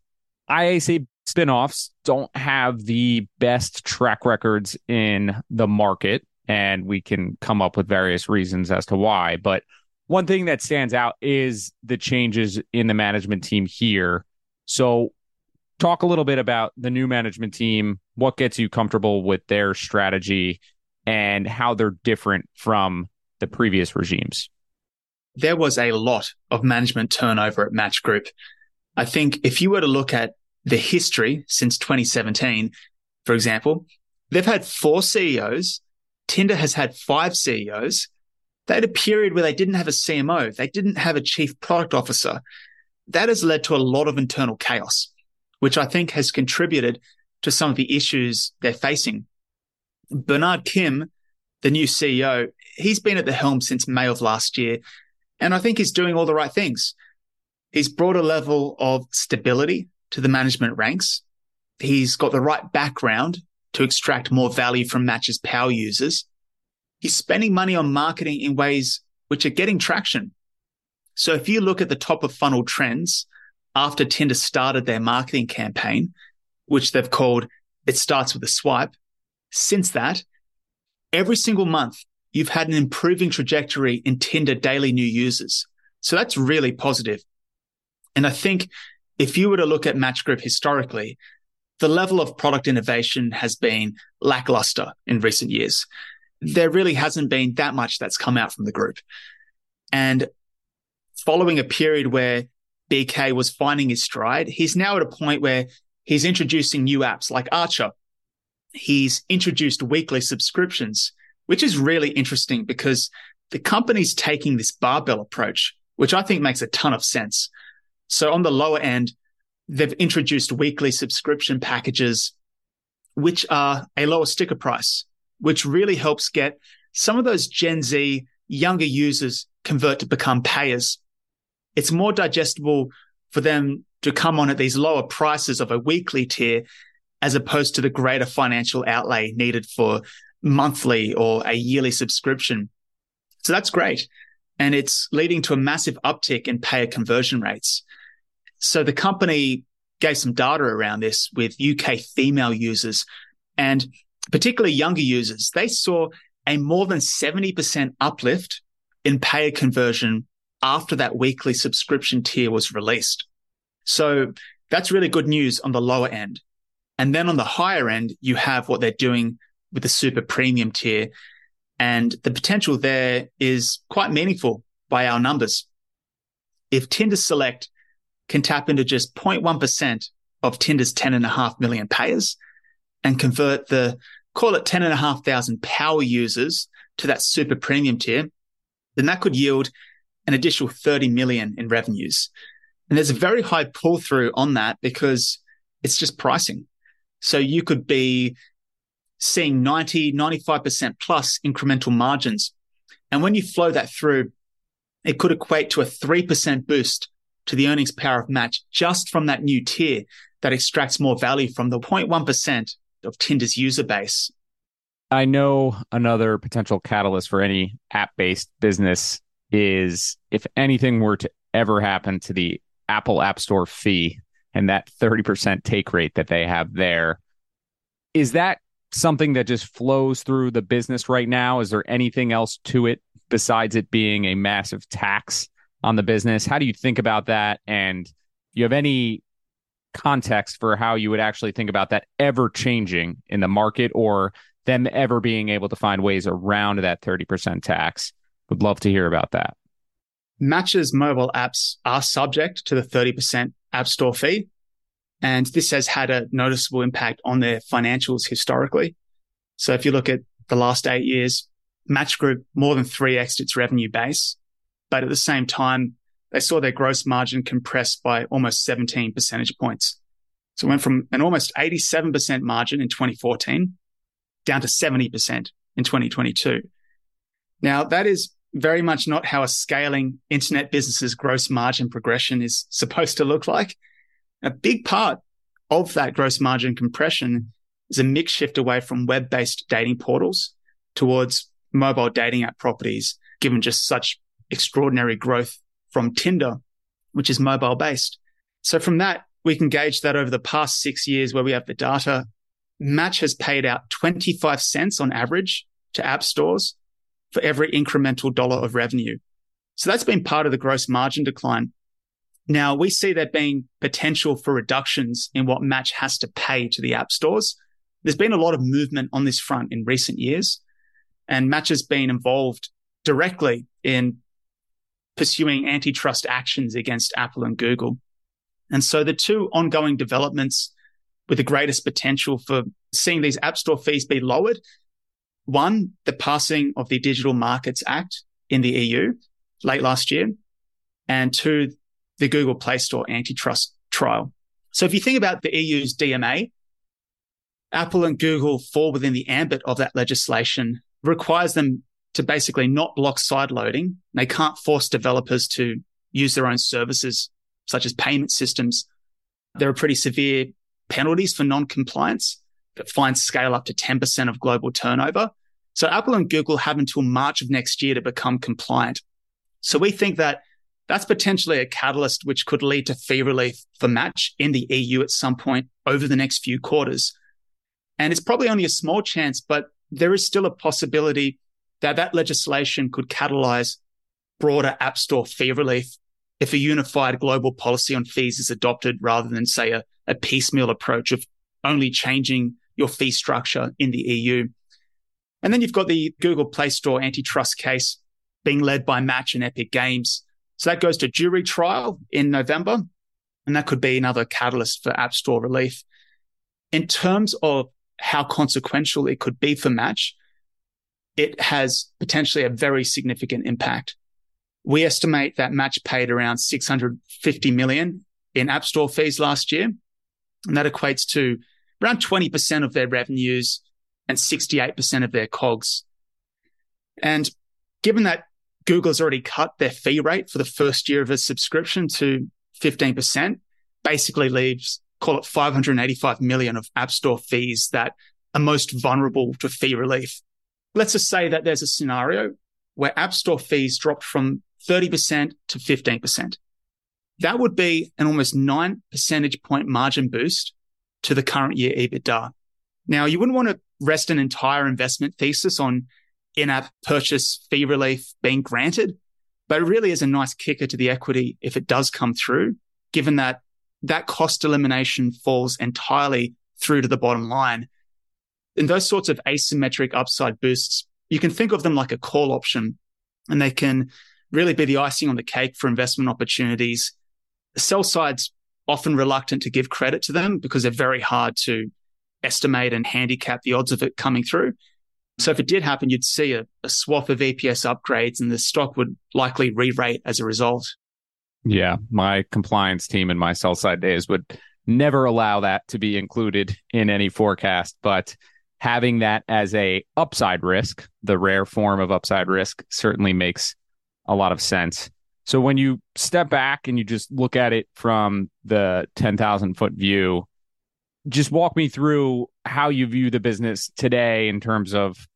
IAC spinoffs don't have the best track records in the market. And we can come up with various reasons as to why. But one thing that stands out is the changes in the management team here. So, talk a little bit about the new management team, what gets you comfortable with their strategy, and how they're different from the previous regimes. There was a lot of management turnover at Match Group. I think if you were to look at the history since 2017, for example, they've had four CEOs. Tinder has had five CEOs. They had a period where they didn't have a CMO. They didn't have a chief product officer. That has led to a lot of internal chaos, which I think has contributed to some of the issues they're facing. Bernard Kim, the new CEO, he's been at the helm since May of last year. And I think he's doing all the right things. He's brought a level of stability to the management ranks. He's got the right background to extract more value from Match's power users. He's spending money on marketing in ways which are getting traction. So if you look at the top of funnel trends after Tinder started their marketing campaign, which they've called It Starts with a Swipe, since that, every single month, you've had an improving trajectory in Tinder daily new users. So that's really positive. And I think if you were to look at Match Group historically, the level of product innovation has been lackluster in recent years. There really hasn't been that much that's come out from the group. And following a period where BK was finding his stride, he's now at a point where he's introducing new apps like Archer. He's introduced weekly subscriptions, which is really interesting because the company's taking this barbell approach, which I think makes a ton of sense. So on the lower end, they've introduced weekly subscription packages, which are a lower sticker price, which really helps get some of those Gen Z younger users convert to become payers. It's more digestible for them to come on at these lower prices of a weekly tier as opposed to the greater financial outlay needed for monthly or a yearly subscription. So that's great. And it's leading to a massive uptick in payer conversion rates. So the company gave some data around this with UK female users and particularly younger users. They saw a more than 70% uplift in payer conversion after that weekly subscription tier was released. So that's really good news on the lower end. And then on the higher end, you have what they're doing with the super premium tier. And the potential there is quite meaningful by our numbers. If Tinder Select can tap into just 0.1% of Tinder's 10.5 million payers and convert the, call it 10,500 power users to that super premium tier, then that could yield an additional 30 million in revenues. And there's a very high pull through on that because it's just pricing. So you could be seeing 90, 95% plus incremental margins. And when you flow that through, it could equate to a 3% boost to the earnings power of Match just from that new tier that extracts more value from the 0.1% of Tinder's user base. I know another potential catalyst for any app based business is if anything were to ever happen to the Apple App Store fee and that 30% take rate that they have there. Is that something that just flows through the business right now? Is there anything else to it besides it being a massive tax on the business. How do you think about that? And you have any context for how you would actually think about that ever changing in the market or them ever being able to find ways around that 30% tax? Would love to hear about that. Match's mobile apps are subject to the 30% App Store fee. And this has had a noticeable impact on their financials historically. So if you look at the last eight years, Match Group more than 3x its revenue base. But at the same time, they saw their gross margin compressed by almost 17 percentage points. So it went from an almost 87% margin in 2014 down to 70% in 2022. Now, that is very much not how a scaling internet business's gross margin progression is supposed to look like. A big part of that gross margin compression is a mix shift away from web based dating portals towards mobile dating app properties, given just such extraordinary growth from Tinder, which is mobile based. So from that, we can gauge that over the past six years where we have the data, Match has paid out 25 cents on average to app stores for every incremental dollar of revenue. So that's been part of the gross margin decline. Now we see there being potential for reductions in what Match has to pay to the app stores. There's been a lot of movement on this front in recent years and Match has been involved directly in pursuing antitrust actions against Apple and Google. And so the two ongoing developments with the greatest potential for seeing these app store fees be lowered. One, the passing of the Digital Markets Act in the EU late last year. And two, the Google Play Store antitrust trial. So if you think about the EU's DMA, Apple and Google fall within the ambit of that legislation, requires them to basically not block sideloading. They can't force developers to use their own services, such as payment systems. There are pretty severe penalties for non-compliance that fines scale up to 10% of global turnover. So Apple and Google have until March of next year to become compliant. So we think that that's potentially a catalyst which could lead to fee relief for Match in the EU at some point over the next few quarters. And it's probably only a small chance, but there is still a possibility that that legislation could catalyze broader App Store fee relief if a unified global policy on fees is adopted rather than, say, a, a piecemeal approach of only changing your fee structure in the EU. And then you've got the Google Play Store antitrust case being led by Match and Epic Games. So that goes to jury trial in November, and that could be another catalyst for App Store relief. In terms of how consequential it could be for Match, it has potentially a very significant impact. We estimate that Match paid around 650 million in App Store fees last year. And that equates to around 20% of their revenues and 68% of their COGS. And given that Google's already cut their fee rate for the first year of a subscription to 15%, basically leaves, call it 585 million of App Store fees that are most vulnerable to fee relief. Let's just say that there's a scenario where App Store fees dropped from 30% to 15%. That would be an almost nine percentage point margin boost to the current year EBITDA. Now, you wouldn't want to rest an entire investment thesis on in-app purchase fee relief being granted, but it really is a nice kicker to the equity if it does come through, given that that cost elimination falls entirely through to the bottom line. And those sorts of asymmetric upside boosts, you can think of them like a call option and they can really be the icing on the cake for investment opportunities. Sell side's often reluctant to give credit to them because they're very hard to estimate and handicap the odds of it coming through. So if it did happen, you'd see a, a swath of EPS upgrades and the stock would likely re-rate as a result. Yeah, my compliance team in my sell side days would never allow that to be included in any forecast, but having that as a upside risk, the rare form of upside risk certainly makes a lot of sense. So when you step back and you just look at it from the 10,000 foot view, just walk me through how you view the business today in terms of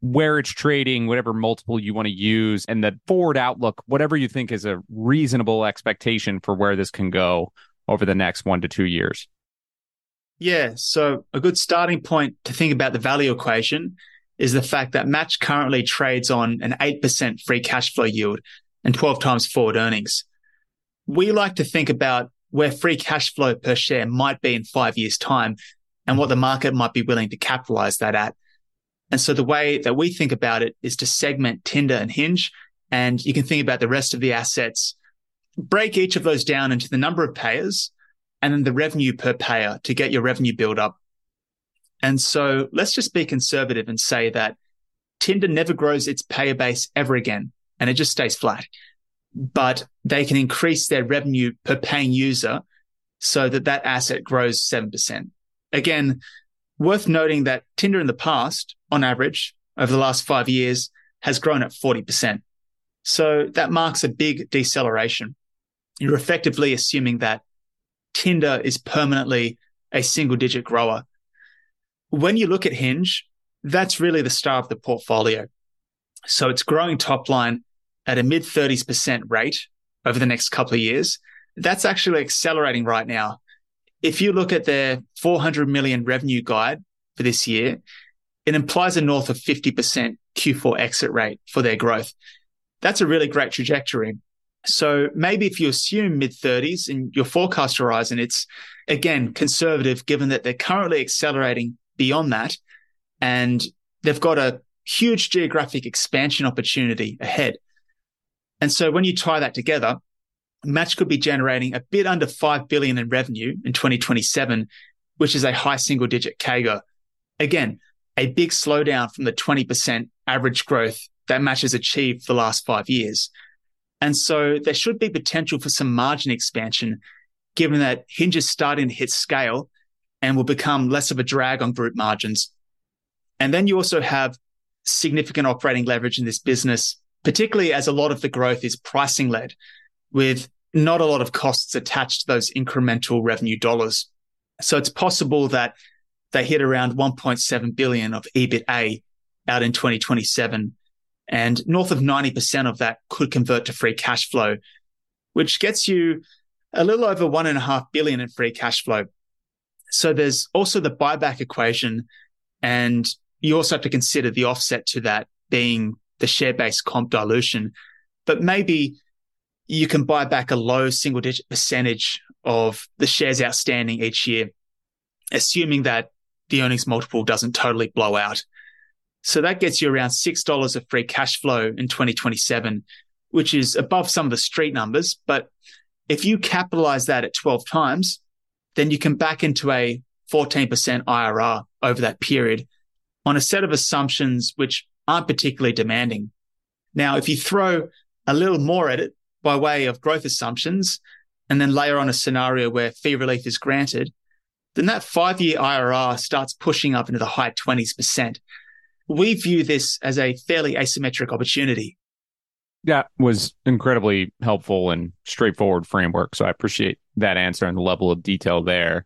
where it's trading, whatever multiple you want to use, and the forward outlook, whatever you think is a reasonable expectation for where this can go over the next one to two years. Yeah. So a good starting point to think about the value equation is the fact that Match currently trades on an 8% free cash flow yield and 12 times forward earnings. We like to think about where free cash flow per share might be in five years time and what the market might be willing to capitalize that at. And so the way that we think about it is to segment Tinder and Hinge. And you can think about the rest of the assets, break each of those down into the number of payers and then the revenue per payer to get your revenue build up. And so let's just be conservative and say that Tinder never grows its payer base ever again and it just stays flat. But they can increase their revenue per paying user so that that asset grows 7%. Again, worth noting that Tinder in the past, on average, over the last five years, has grown at 40%. So that marks a big deceleration. You're effectively assuming that Tinder is permanently a single digit grower. When you look at Hinge, that's really the star of the portfolio. So it's growing top line at a mid 30% rate over the next couple of years. That's actually accelerating right now. If you look at their 400 million revenue guide for this year, it implies a north of 50% Q4 exit rate for their growth. That's a really great trajectory. So maybe if you assume mid 30s in your forecast horizon, it's again conservative given that they're currently accelerating beyond that and they've got a huge geographic expansion opportunity ahead. And so when you tie that together, Match could be generating a bit under 5 billion in revenue in 2027, which is a high single digit CAGR. Again, a big slowdown from the 20% average growth that Match has achieved for the last five years. And so there should be potential for some margin expansion, given that Hinge is starting to hit scale and will become less of a drag on group margins. And then you also have significant operating leverage in this business, particularly as a lot of the growth is pricing led with not a lot of costs attached to those incremental revenue dollars. So it's possible that they hit around 1.7 billion of EBITA out in 2027 and north of 90% of that could convert to free cash flow, which gets you a little over one and a half billion in free cash flow. So there's also the buyback equation. And you also have to consider the offset to that being the share based comp dilution. But maybe you can buy back a low single digit percentage of the shares outstanding each year, assuming that the earnings multiple doesn't totally blow out. So that gets you around $6 of free cash flow in 2027, which is above some of the street numbers. But if you capitalize that at 12 times, then you can back into a 14% IRR over that period on a set of assumptions which aren't particularly demanding. Now, if you throw a little more at it by way of growth assumptions and then layer on a scenario where fee relief is granted, then that five year IRR starts pushing up into the high 20s percent we view this as a fairly asymmetric opportunity. That was incredibly helpful and straightforward framework. So I appreciate that answer and the level of detail there.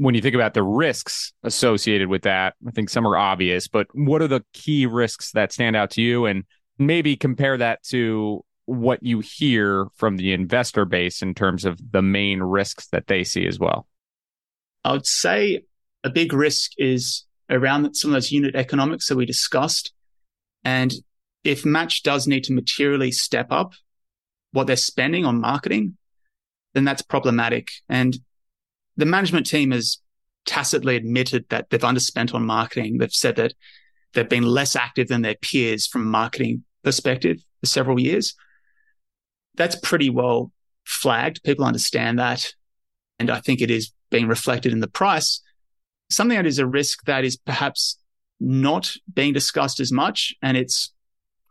When you think about the risks associated with that, I think some are obvious, but what are the key risks that stand out to you? And maybe compare that to what you hear from the investor base in terms of the main risks that they see as well. I would say a big risk is around some of those unit economics that we discussed. And if Match does need to materially step up what they're spending on marketing, then that's problematic. And the management team has tacitly admitted that they've underspent on marketing. They've said that they've been less active than their peers from a marketing perspective for several years. That's pretty well flagged. People understand that. And I think it is being reflected in the price something that is a risk that is perhaps not being discussed as much and it's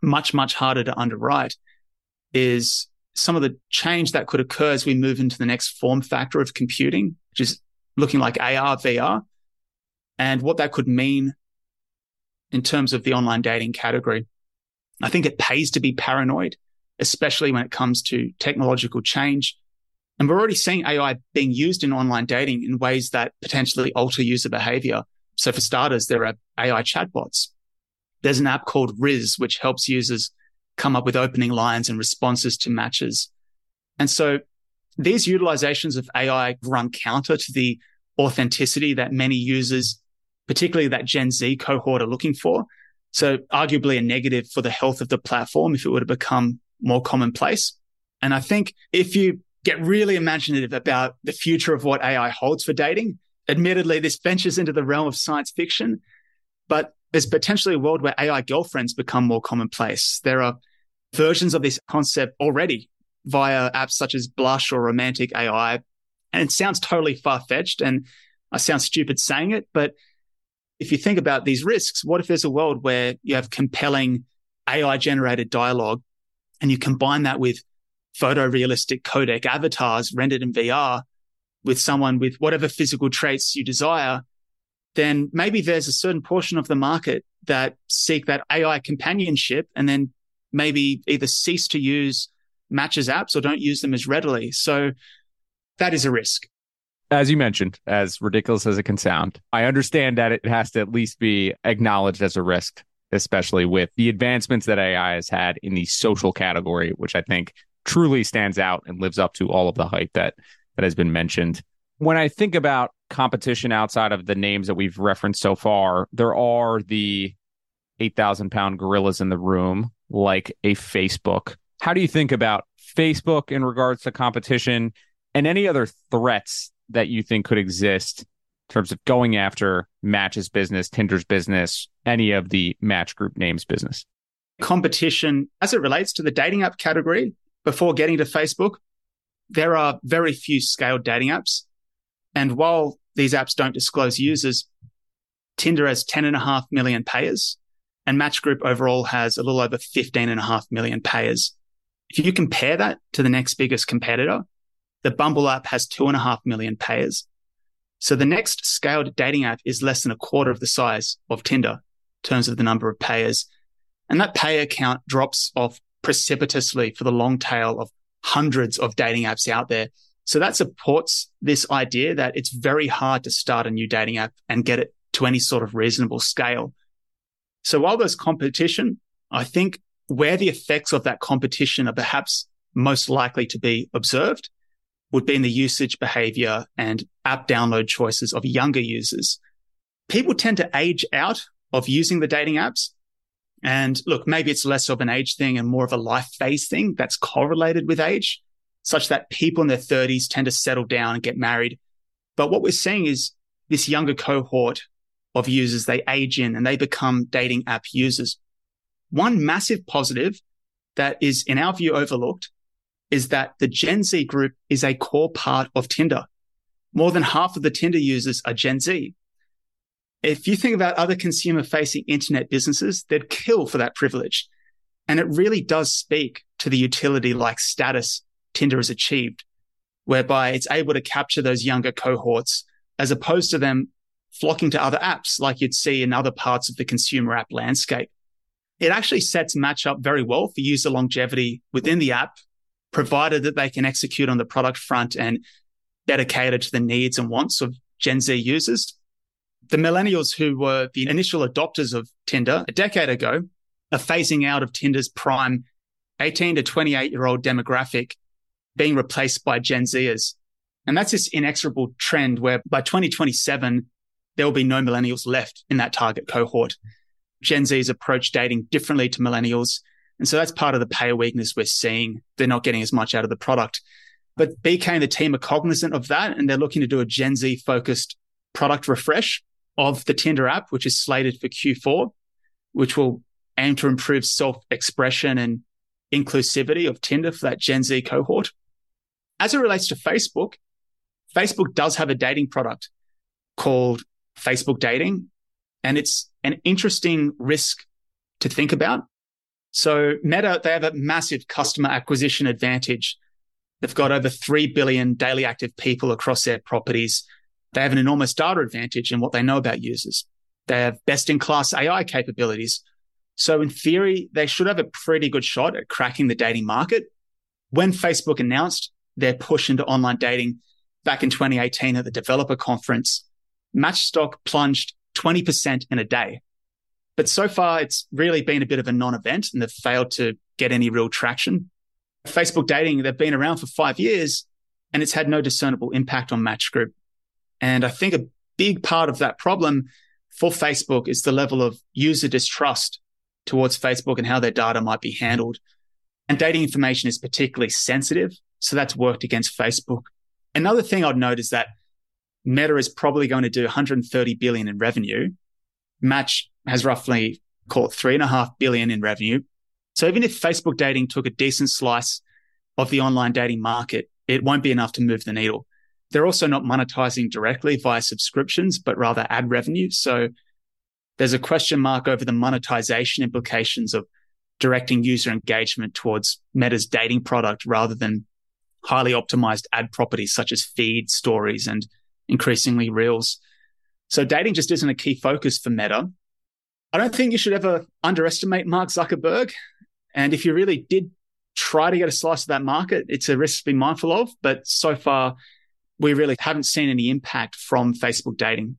much, much harder to underwrite is some of the change that could occur as we move into the next form factor of computing, which is looking like AR, VR, and what that could mean in terms of the online dating category. I think it pays to be paranoid, especially when it comes to technological change and we're already seeing AI being used in online dating in ways that potentially alter user behavior. So for starters, there are AI chatbots. There's an app called Rizz, which helps users come up with opening lines and responses to matches. And so these utilizations of AI run counter to the authenticity that many users, particularly that Gen Z cohort are looking for. So arguably a negative for the health of the platform if it were to become more commonplace. And I think if you get really imaginative about the future of what AI holds for dating. Admittedly, this ventures into the realm of science fiction, but there's potentially a world where AI girlfriends become more commonplace. There are versions of this concept already via apps such as Blush or Romantic AI. And it sounds totally far fetched and I sound stupid saying it, but if you think about these risks, what if there's a world where you have compelling AI generated dialogue and you combine that with photorealistic codec avatars rendered in VR with someone with whatever physical traits you desire, then maybe there's a certain portion of the market that seek that AI companionship and then maybe either cease to use matches apps or don't use them as readily. So that is a risk. As you mentioned, as ridiculous as it can sound, I understand that it has to at least be acknowledged as a risk, especially with the advancements that AI has had in the social category, which I think truly stands out and lives up to all of the hype that that has been mentioned. When I think about competition outside of the names that we've referenced so far, there are the 8,000 pound gorillas in the room, like a Facebook. How do you think about Facebook in regards to competition and any other threats that you think could exist in terms of going after Match's business, Tinder's business, any of the Match Group names business? Competition as it relates to the dating app category before getting to Facebook, there are very few scaled dating apps. And while these apps don't disclose users, Tinder has 10.5 million payers and Match Group overall has a little over 15.5 million payers. If you compare that to the next biggest competitor, the Bumble app has 2.5 million payers. So the next scaled dating app is less than a quarter of the size of Tinder in terms of the number of payers. And that payer count drops off precipitously for the long tail of hundreds of dating apps out there. So that supports this idea that it's very hard to start a new dating app and get it to any sort of reasonable scale. So while there's competition, I think where the effects of that competition are perhaps most likely to be observed would be in the usage behavior and app download choices of younger users. People tend to age out of using the dating apps and look, maybe it's less of an age thing and more of a life phase thing that's correlated with age, such that people in their 30s tend to settle down and get married. But what we're seeing is this younger cohort of users, they age in and they become dating app users. One massive positive that is, in our view, overlooked is that the Gen Z group is a core part of Tinder. More than half of the Tinder users are Gen Z. If you think about other consumer facing internet businesses, they'd kill for that privilege. And it really does speak to the utility like status Tinder has achieved, whereby it's able to capture those younger cohorts as opposed to them flocking to other apps like you'd see in other parts of the consumer app landscape. It actually sets Match up very well for user longevity within the app, provided that they can execute on the product front and better cater to the needs and wants of Gen Z users the millennials who were the initial adopters of Tinder a decade ago are phasing out of Tinder's prime 18 to 28 year old demographic being replaced by Gen Zers. And that's this inexorable trend where by 2027, there will be no millennials left in that target cohort. Gen Z's approach dating differently to millennials. And so that's part of the payer weakness we're seeing. They're not getting as much out of the product. But BK and the team are cognizant of that and they're looking to do a Gen Z focused product refresh of the Tinder app, which is slated for Q4, which will aim to improve self expression and inclusivity of Tinder for that Gen Z cohort. As it relates to Facebook, Facebook does have a dating product called Facebook Dating, and it's an interesting risk to think about. So Meta, they have a massive customer acquisition advantage. They've got over 3 billion daily active people across their properties. They have an enormous data advantage in what they know about users. They have best in class AI capabilities. So in theory, they should have a pretty good shot at cracking the dating market. When Facebook announced their push into online dating back in 2018 at the developer conference, Match stock plunged 20% in a day. But so far, it's really been a bit of a non event and they've failed to get any real traction. Facebook dating, they've been around for five years and it's had no discernible impact on Match Group. And I think a big part of that problem for Facebook is the level of user distrust towards Facebook and how their data might be handled. And dating information is particularly sensitive. So that's worked against Facebook. Another thing I'd note is that Meta is probably going to do 130 billion in revenue. Match has roughly caught three and a half billion in revenue. So even if Facebook dating took a decent slice of the online dating market, it won't be enough to move the needle. They're also not monetizing directly via subscriptions, but rather ad revenue. So there's a question mark over the monetization implications of directing user engagement towards Meta's dating product rather than highly optimized ad properties such as feed, stories, and increasingly reels. So dating just isn't a key focus for Meta. I don't think you should ever underestimate Mark Zuckerberg. And if you really did try to get a slice of that market, it's a risk to be mindful of. But so far, we really haven't seen any impact from Facebook dating.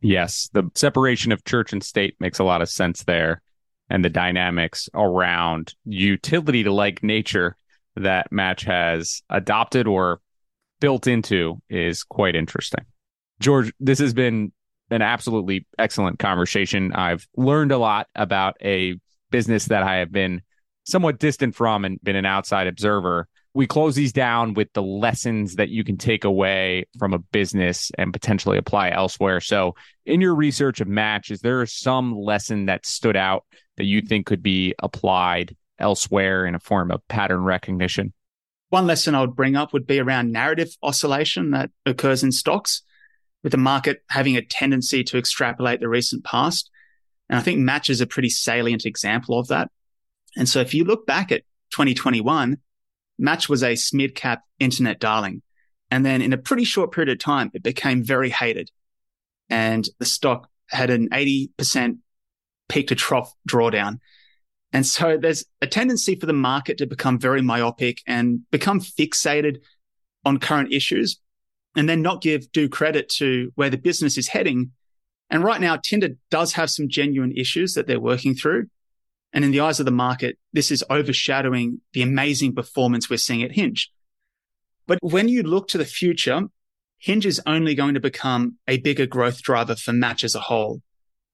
Yes, the separation of church and state makes a lot of sense there. And the dynamics around utility to like nature that Match has adopted or built into is quite interesting. George, this has been an absolutely excellent conversation. I've learned a lot about a business that I have been somewhat distant from and been an outside observer. We close these down with the lessons that you can take away from a business and potentially apply elsewhere. So, in your research of Match, is there some lesson that stood out that you think could be applied elsewhere in a form of pattern recognition? One lesson I would bring up would be around narrative oscillation that occurs in stocks, with the market having a tendency to extrapolate the recent past. And I think Match is a pretty salient example of that. And so if you look back at 2021, Match was a SMID cap internet darling. And then in a pretty short period of time, it became very hated. And the stock had an 80% peak to trough drawdown. And so there's a tendency for the market to become very myopic and become fixated on current issues and then not give due credit to where the business is heading. And right now, Tinder does have some genuine issues that they're working through. And in the eyes of the market, this is overshadowing the amazing performance we're seeing at Hinge. But when you look to the future, Hinge is only going to become a bigger growth driver for Match as a whole.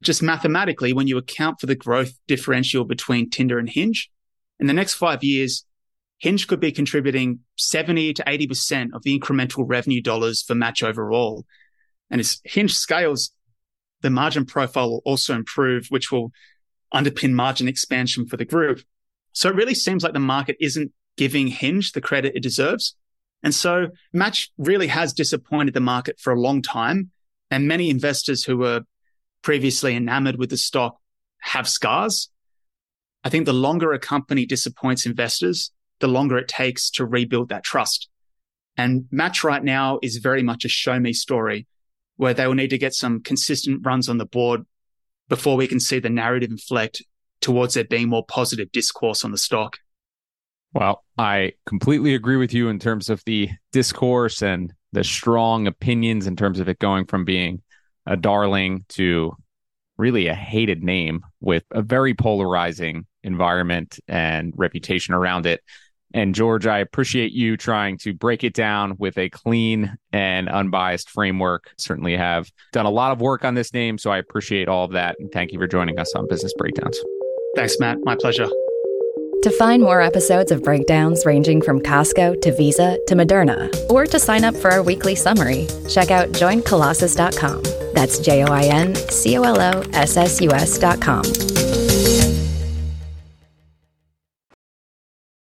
Just mathematically, when you account for the growth differential between Tinder and Hinge, in the next five years, Hinge could be contributing 70 to 80% of the incremental revenue dollars for Match overall. And as Hinge scales, the margin profile will also improve, which will underpin margin expansion for the group. So it really seems like the market isn't giving Hinge the credit it deserves. And so Match really has disappointed the market for a long time. And many investors who were previously enamored with the stock have scars. I think the longer a company disappoints investors, the longer it takes to rebuild that trust. And Match right now is very much a show me story where they will need to get some consistent runs on the board before we can see the narrative inflect towards there being more positive discourse on the stock. Well, I completely agree with you in terms of the discourse and the strong opinions in terms of it going from being a darling to really a hated name with a very polarizing environment and reputation around it. And George, I appreciate you trying to break it down with a clean and unbiased framework. Certainly have done a lot of work on this name, so I appreciate all of that. And thank you for joining us on Business Breakdowns. Thanks, Matt. My pleasure. To find more episodes of breakdowns ranging from Costco to Visa to Moderna, or to sign up for our weekly summary, check out joincolossus.com. That's J O I N C O L O S S U S.com.